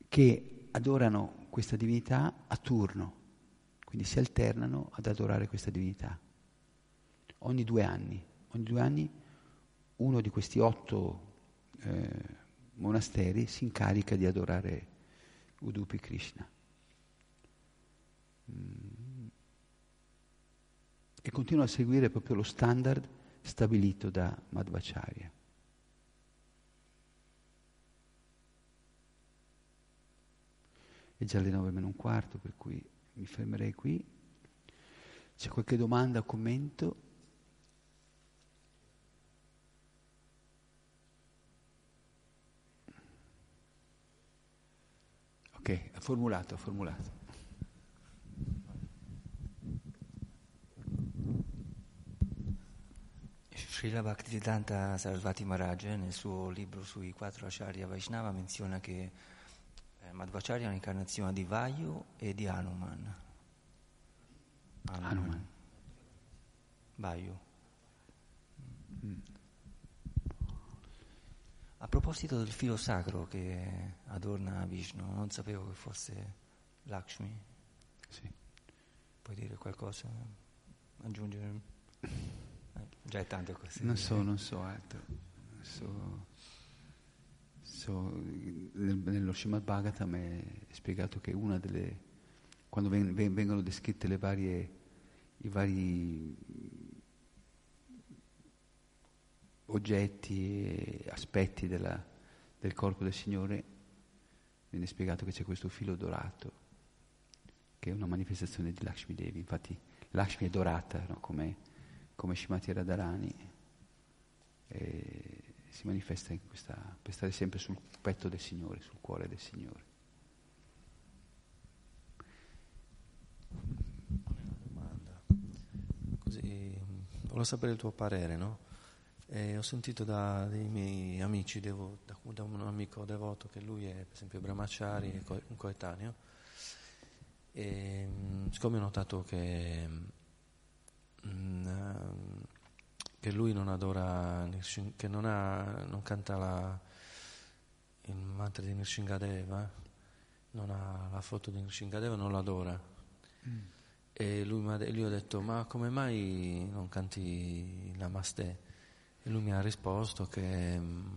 che adorano questa divinità a turno, quindi si alternano ad adorare questa divinità. Ogni due anni, ogni due anni uno di questi otto eh, monasteri si incarica di adorare Udupi Krishna. Mm. E continua a seguire proprio lo standard stabilito da Madhvacharya. È già le nove meno un quarto, per cui mi fermerei qui. C'è qualche domanda o commento? Ok, ha formulato, ha formulato. Srila Bhaktivedanta Sarasvati Maharaj nel suo libro sui quattro Acharya Vaishnava menziona che Madhvacharya è un'incarnazione di Vayu e di Hanuman. Hanuman. Hanuman. Vayu. Mm. A proposito del filo sacro che adorna Vishnu, non sapevo che fosse Lakshmi. Sì. Puoi dire qualcosa? Aggiungere? Eh, già è tanto così. Non so, non so altro. So, so nel- nello Srimad Bhagavatam è spiegato che una delle, quando ven- ven- vengono descritte le varie, i vari oggetti e aspetti della- del corpo del Signore, viene spiegato che c'è questo filo dorato, che è una manifestazione di Lakshmi Devi. Infatti Lakshmi è dorata, no? come, come Shimati Radharani, e si manifesta in questa, per stare sempre sul petto del Signore, sul cuore del Signore. Così, mh, volevo sapere il tuo parere, no? E ho sentito da dei miei amici, devo- da, da un amico devoto che lui è per esempio Brahmachari, è un coetaneo, e mh, siccome ho notato che, mh, ehm, che lui non adora, che non, ha, non canta la, il mantra di Nirshingadeva, non ha la foto di Nirshingadeva, non l'adora. E lui, gli ho detto, ma come mai non canti Namaste? E lui mi ha risposto che, mm,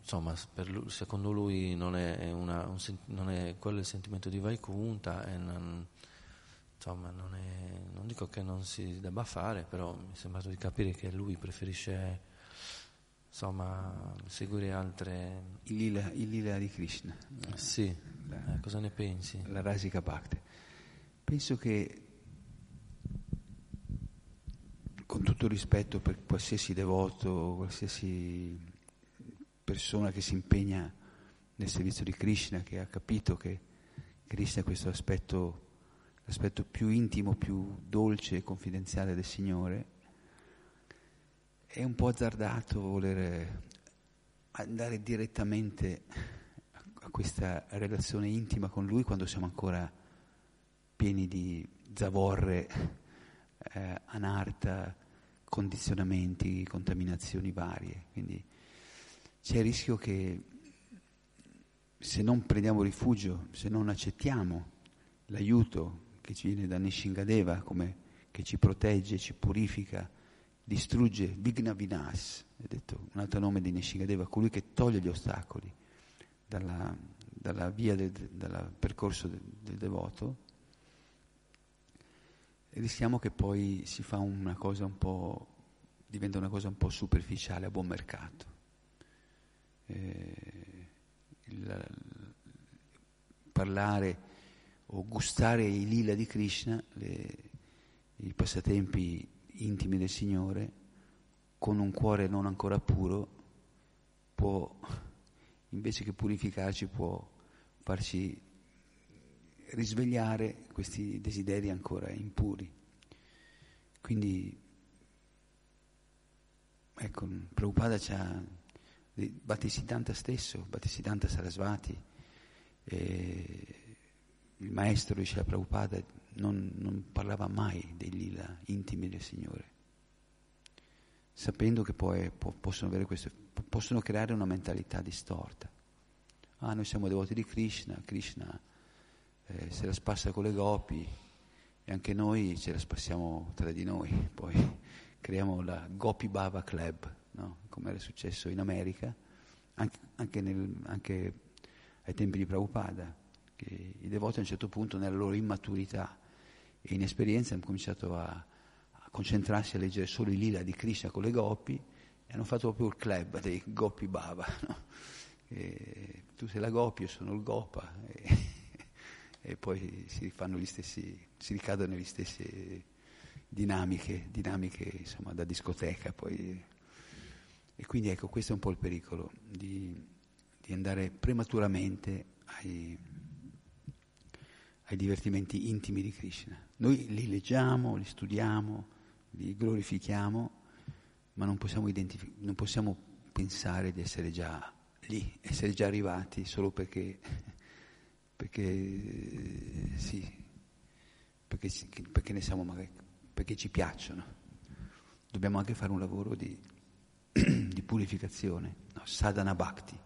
insomma, lui- secondo lui non è, una- un non è quello il sentimento di Vaikunta e non, insomma, non, è- non dico che non si debba fare, però mi è sembrato di capire che lui preferisce, insomma, seguire altre... Il lila, il lila di Krishna, Sì, eh, cosa ne pensi? la Rasika Bhakti. Penso che, con tutto rispetto per qualsiasi devoto, qualsiasi persona che si impegna nel servizio di Krishna, che ha capito che Krishna è questo aspetto, l'aspetto più intimo, più dolce e confidenziale del Signore, è un po' azzardato voler andare direttamente a questa relazione intima con Lui quando siamo ancora pieni di zavorre, eh, anarta, condizionamenti, contaminazioni varie. Quindi c'è il rischio che se non prendiamo rifugio, se non accettiamo l'aiuto che ci viene da Nishingadeva, come che ci protegge, ci purifica, distrugge, Vigna Vinas, è detto un altro nome di Nishingadeva, colui che toglie gli ostacoli dalla, dalla via del, dal percorso del, del devoto, rischiamo che poi si fa una cosa un po', diventa una cosa un po' superficiale a buon mercato. Eh, il, parlare o gustare i lila di Krishna, le, i passatempi intimi del Signore, con un cuore non ancora puro, può, invece che purificarci, può farci risvegliare questi desideri ancora impuri. Quindi, ecco, Prabhupada c'ha, Bhattisiddhanta stesso, Bhattisiddhanta Sarasvati, eh, il maestro Srila Prabhupada non, non parlava mai dei lila intimi del Signore, sapendo che poi po- possono, avere questo, possono creare una mentalità distorta. Ah, noi siamo devoti di Krishna, Krishna eh, se la spassa con le gopi e anche noi ce la spassiamo tra di noi, poi creiamo la Gopi Baba Club, no? come era successo in America, anche, anche, nel, anche ai tempi di Prabhupada, che i devoti a un certo punto nella loro immaturità e inesperienza hanno cominciato a, a concentrarsi a leggere solo i lila di Krishna con le gopi e hanno fatto proprio il club dei Gopi Baba. No? Tu sei la gopi, io sono il gopa e, e poi si stessi, si ricadono nelle stesse dinamiche, dinamiche insomma, da discoteca poi. E quindi ecco, questo è un po' il pericolo di, di andare prematuramente ai, ai divertimenti intimi di Krishna. Noi li leggiamo, li studiamo, li glorifichiamo, ma non possiamo, identific- non possiamo pensare di essere già lì, essere già arrivati solo perché, perché sì, perché, perché ne siamo magari, perché ci piacciono. Dobbiamo anche fare un lavoro di, di purificazione, no, sadhana bhakti.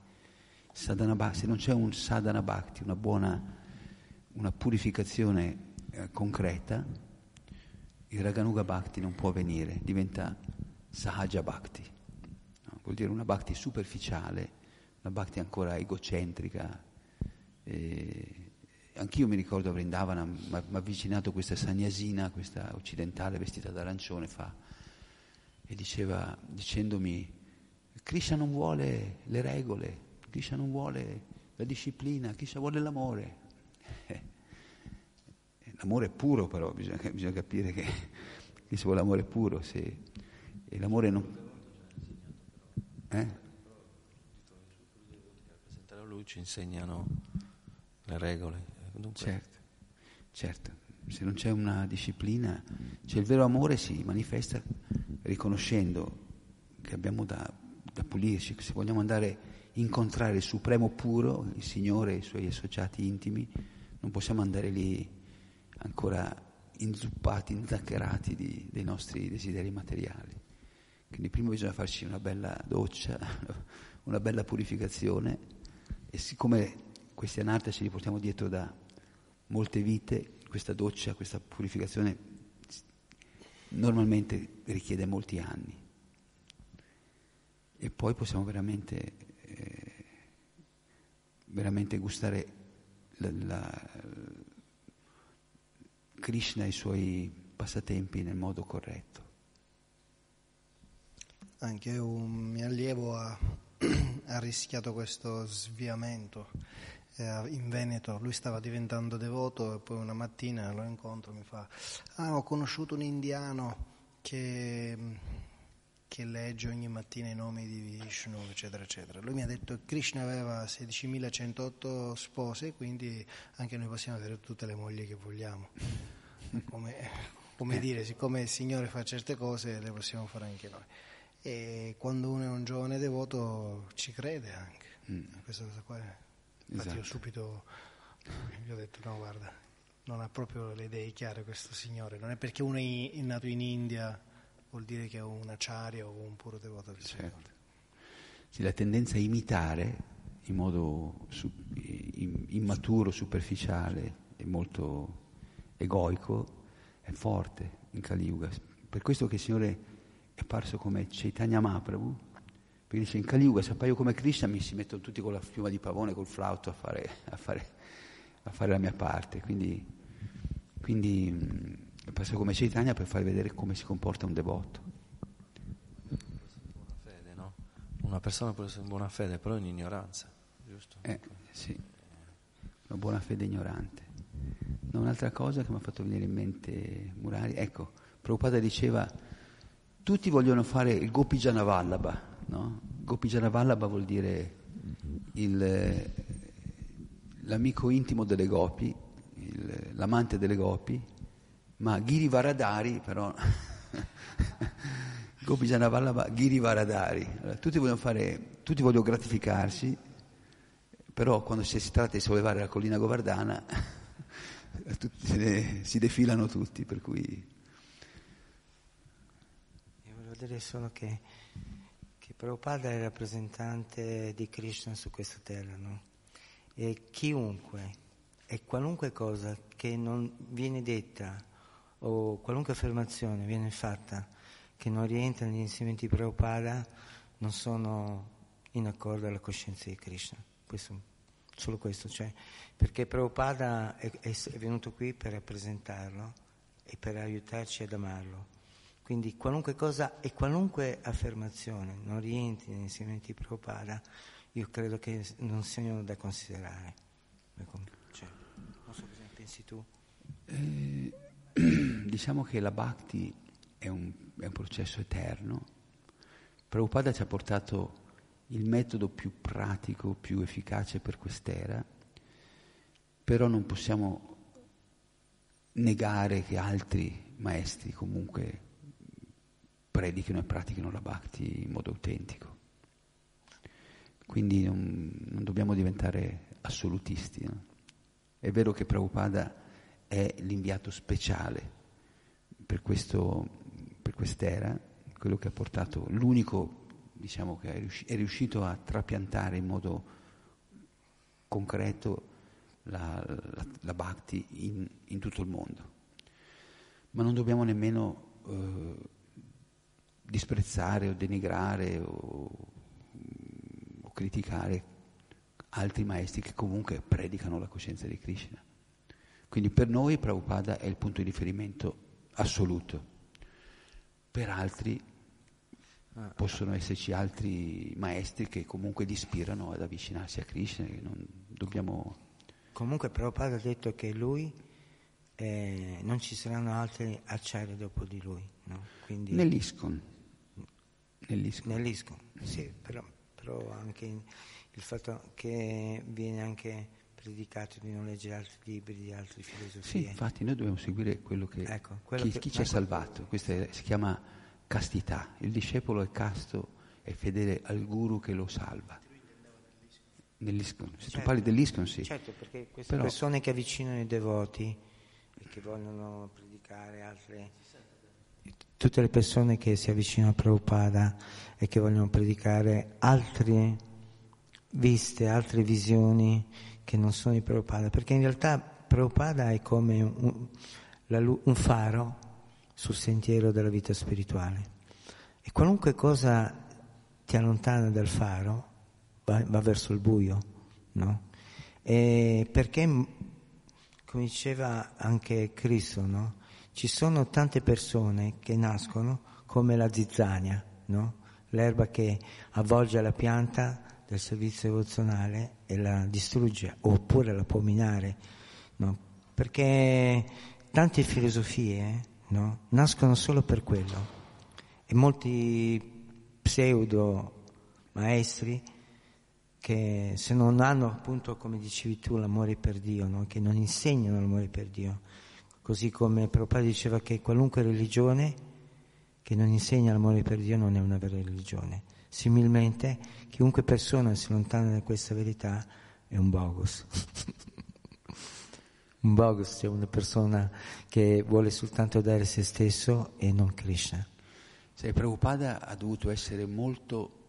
Sadhana bhakti. Se non c'è un sadhana bhakti, una buona una purificazione eh, concreta, il Raganuga Bhakti non può avvenire, diventa Sahaja Bhakti, no? vuol dire una Bhakti superficiale, la bhakti ancora egocentrica. E anch'io mi ricordo a Vrindavana, mi ha avvicinato questa sagnasina, questa occidentale vestita d'arancione, fa, e diceva, dicendomi, Krishna non vuole le regole, Krishna non vuole la disciplina, Krishna vuole l'amore. L'amore è puro però, bisogna, bisogna capire che, che si vuole l'amore puro, se, e l'amore non... Eh? a lui ci insegnano le regole. Dunque... Certo, certo, se non c'è una disciplina, cioè il vero amore si manifesta riconoscendo che abbiamo da, da pulirci, se vogliamo andare a incontrare il Supremo puro, il Signore e i suoi associati intimi, non possiamo andare lì ancora inzuppati, inzaccherati di, dei nostri desideri materiali. Quindi prima bisogna farci una bella doccia, una bella purificazione e siccome questi anarta ce li portiamo dietro da molte vite, questa doccia, questa purificazione normalmente richiede molti anni. E poi possiamo veramente, eh, veramente gustare la, la, Krishna e i suoi passatempi nel modo corretto. Anche un mio allievo ha, ha rischiato questo sviamento eh, in Veneto, lui stava diventando devoto e poi una mattina lo incontro e mi fa, ah ho conosciuto un indiano che, che legge ogni mattina i nomi di Vishnu, eccetera, eccetera. Lui mi ha detto che Krishna aveva 16.108 spose, quindi anche noi possiamo avere tutte le mogli che vogliamo. Come, come dire, siccome il Signore fa certe cose, le possiamo fare anche noi. E quando uno è un giovane devoto ci crede anche. Mm. Questa cosa qua è Infatti esatto. io subito gli ho detto no guarda, non ha proprio le idee chiare questo signore, non è perché uno è nato in India vuol dire che è un acciario o un puro devoto del certo. Signore. Sì, la tendenza a imitare in modo immaturo, superficiale e molto egoico è forte in Kali Yuga. Per questo che il Signore è apparso come Chaitanya Mahaprabhu, perché dice in Kali Yuga se appaio come Krishna mi si mettono tutti con la piuma di pavone, col flauto a fare, a fare, a fare la mia parte. Quindi, quindi mh, passa come Chaitanya per far vedere come si comporta un devoto. Fede, no? Una persona può essere in buona fede, però in ignoranza, giusto? Eh, sì, una buona fede ignorante. No, un'altra cosa che mi ha fatto venire in mente Murari, ecco, Prabhupada diceva, tutti vogliono fare il Gopi Janavallabha, No? Gopi Janavallabha vuol dire il, l'amico intimo delle gopi, il, l'amante delle gopi, ma Giri Varadari però... Gopi Janavallabha, Giri Varadari. Allora, tutti, vogliono fare, tutti vogliono gratificarsi, però quando si tratta di sollevare la collina Govardhana tutti, si defilano tutti, per cui... Io volevo dire solo che Prabhupada è il rappresentante di Krishna su questa terra, no? E chiunque e qualunque cosa che non viene detta o qualunque affermazione viene fatta che non rientra negli insegnamenti di Prabhupada non sono in accordo alla coscienza di Krishna. Questo, solo questo, cioè, perché Prabhupada è, è, venuto qui per rappresentarlo e per aiutarci ad amarlo. Quindi qualunque cosa e qualunque affermazione non rientri negli insegnamenti di Prabhupada, io credo che non siano da considerare. Cioè, non so cosa pensi tu. Eh, diciamo che la bhakti è un, è un processo eterno. Prabhupada ci ha portato il metodo più pratico, più efficace per quest'era, però non possiamo negare che altri maestri comunque predichino e pratichino la bhakti in modo autentico. Quindi non, non dobbiamo diventare assolutisti. No? È vero che Prabhupada è l'inviato speciale per, questo, per quest'era, quello che ha portato, l'unico diciamo, che è, riusci- è riuscito a trapiantare in modo concreto la, la, la bhakti in, in, tutto il mondo. Ma non dobbiamo nemmeno eh, disprezzare o denigrare o, o criticare altri maestri che comunque predicano la coscienza di Krishna. Quindi per noi Prabhupada è il punto di riferimento assoluto. Per altri possono esserci altri maestri che comunque li ispirano ad avvicinarsi a Krishna, che non dobbiamo... Comunque Prabhupada ha detto che lui eh, non ci saranno altri acciari dopo di lui, no? Quindi, Nell'ISCON. Nell'ISCON. nell'ISCON, sì, però, però anche il fatto che viene anche predicato di non leggere altri libri di altre Sì, filosofie. infatti noi dobbiamo seguire quello che, Ecco, quello chi, che- chi ci ha ecco. salvato. Questo è- si chiama castità. Il discepolo è casto e fedele al guru che lo salva. Nell'ISCON. Se tu Certo. parli dell'ISCON, sì. Certo, perché queste Però- persone che avvicinano i devoti e che vogliono predicare altre... Tutte le persone che si avvicinano a Prabhupada e che vogliono predicare altre viste, altre visioni che non sono di Prabhupada, perché in realtà Prabhupada è come un, un faro sul sentiero della vita spirituale e qualunque cosa ti allontana dal faro va, va verso il buio, no? E perché, come diceva anche Cristo, no? Ci sono tante persone che nascono come la zizzania, no? L'erba che avvolge la pianta del servizio devozionale e la distrugge, oppure la può minare, no? Perché tante filosofie, no? Nascono solo per quello. E molti pseudo maestri che se non hanno appunto, come dicevi tu, l'amore per Dio, no? che non insegnano l'amore per Dio, così come Prabhupada diceva che qualunque religione che non insegna l'amore per Dio non è una vera religione. Similmente, chiunque persona si allontana da questa verità è un bogus. un bogus, cioè una persona che vuole soltanto dare se stesso e non Krishna. Sai, Prabhupada ha dovuto essere molto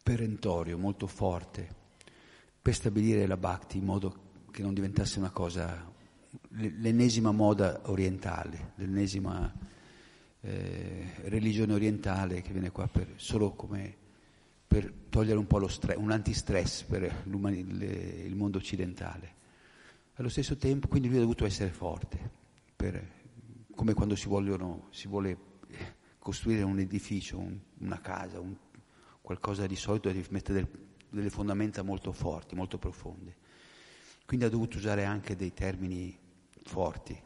perentorio, molto forte, per stabilire la bhakti in modo che non diventasse una cosa, l'ennesima moda orientale, l'ennesima eh, religione orientale che viene qua per, solo come per togliere un po' lo stress, un antistress per il mondo occidentale. Allo stesso tempo, quindi lui ha dovuto essere forte, per- come quando si, vogliono, si vuole costruire un edificio, un- una casa, un- qualcosa di solito devi mettere del- delle fondamenta molto forti, molto profonde. Quindi ha dovuto usare anche dei termini forti.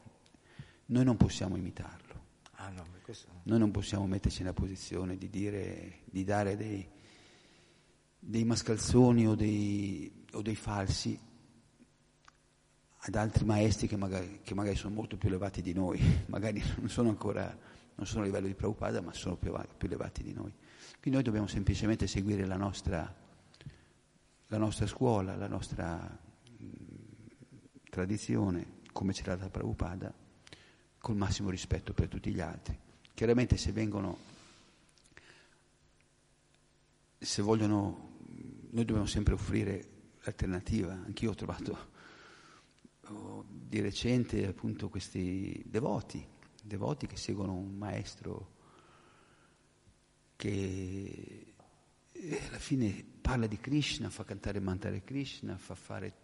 Noi non possiamo imitarlo. Ah no. Noi non possiamo metterci nella posizione di dire, di dare dei, dei mascalzoni o dei, o dei falsi ad altri maestri che magari, che magari sono molto più elevati di noi, magari non sono ancora, non sono a livello di Prabhupada, ma sono più, più elevati di noi. Quindi noi dobbiamo semplicemente seguire la nostra, la nostra scuola, la nostra mh, tradizione, come ce l'ha data Prabhupada, col massimo rispetto per tutti gli altri. Chiaramente se vengono, se vogliono, noi dobbiamo sempre offrire l'alternativa. Anch'io ho trovato oh, di recente appunto questi devoti, devoti che seguono un maestro che eh, alla fine parla di Krishna, fa cantare e mantare Krishna, fa fare,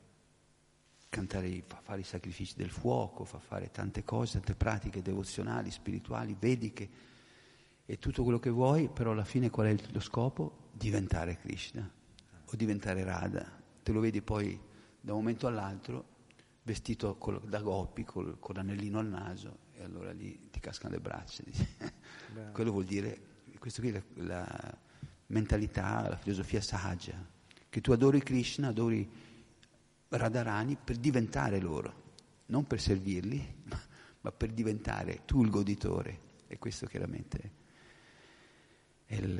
cantare, fa fare i sacrifici del fuoco, fa fare tante cose, tante pratiche devozionali, spirituali, vediche e tutto quello che vuoi, però alla fine qual è il, lo scopo? Diventare Krishna o diventare Radha. Te lo vedi poi da un momento all'altro vestito col, da Gopi col, con l'anellino al naso e allora lì ti cascano le braccia. Quello vuol dire, questo qui è la, la mentalità, la filosofia sahaja, che tu adori Krishna, adori Radharani per diventare loro, non per servirli, ma, ma per diventare tu il goditore. E questo chiaramente è il,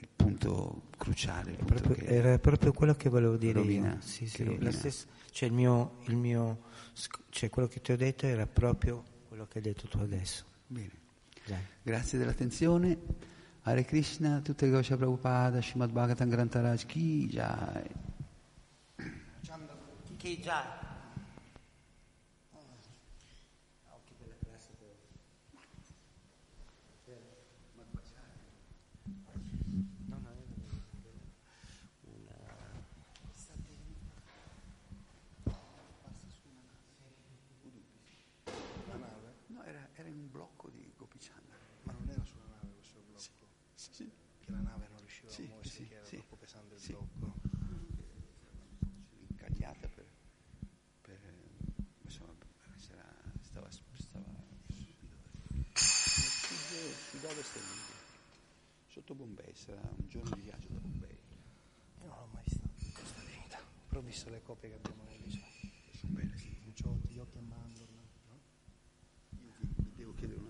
il punto cruciale. Il punto Proprio- era proprio quello che volevo dire rovina, io. Sì, sì, stessa- cioè, il mio, il mio cioè quello che ti ho detto era proprio quello che hai detto tu adesso. Bene. Dai. Grazie dell'attenzione. Hare Krishna, tutte le Gosha Prabhupada, Srimad Bhagavatam Grantaraj Ki Jai. kijar. Bombay, sarà un giorno di viaggio da Bombay. Io non l'ho mai visto questa divinità, però ho visto le copie che abbiamo nell'isola. Sono belle, sì. Ho gli occhi a mandorla, no? Io vi, vi devo chiedere una.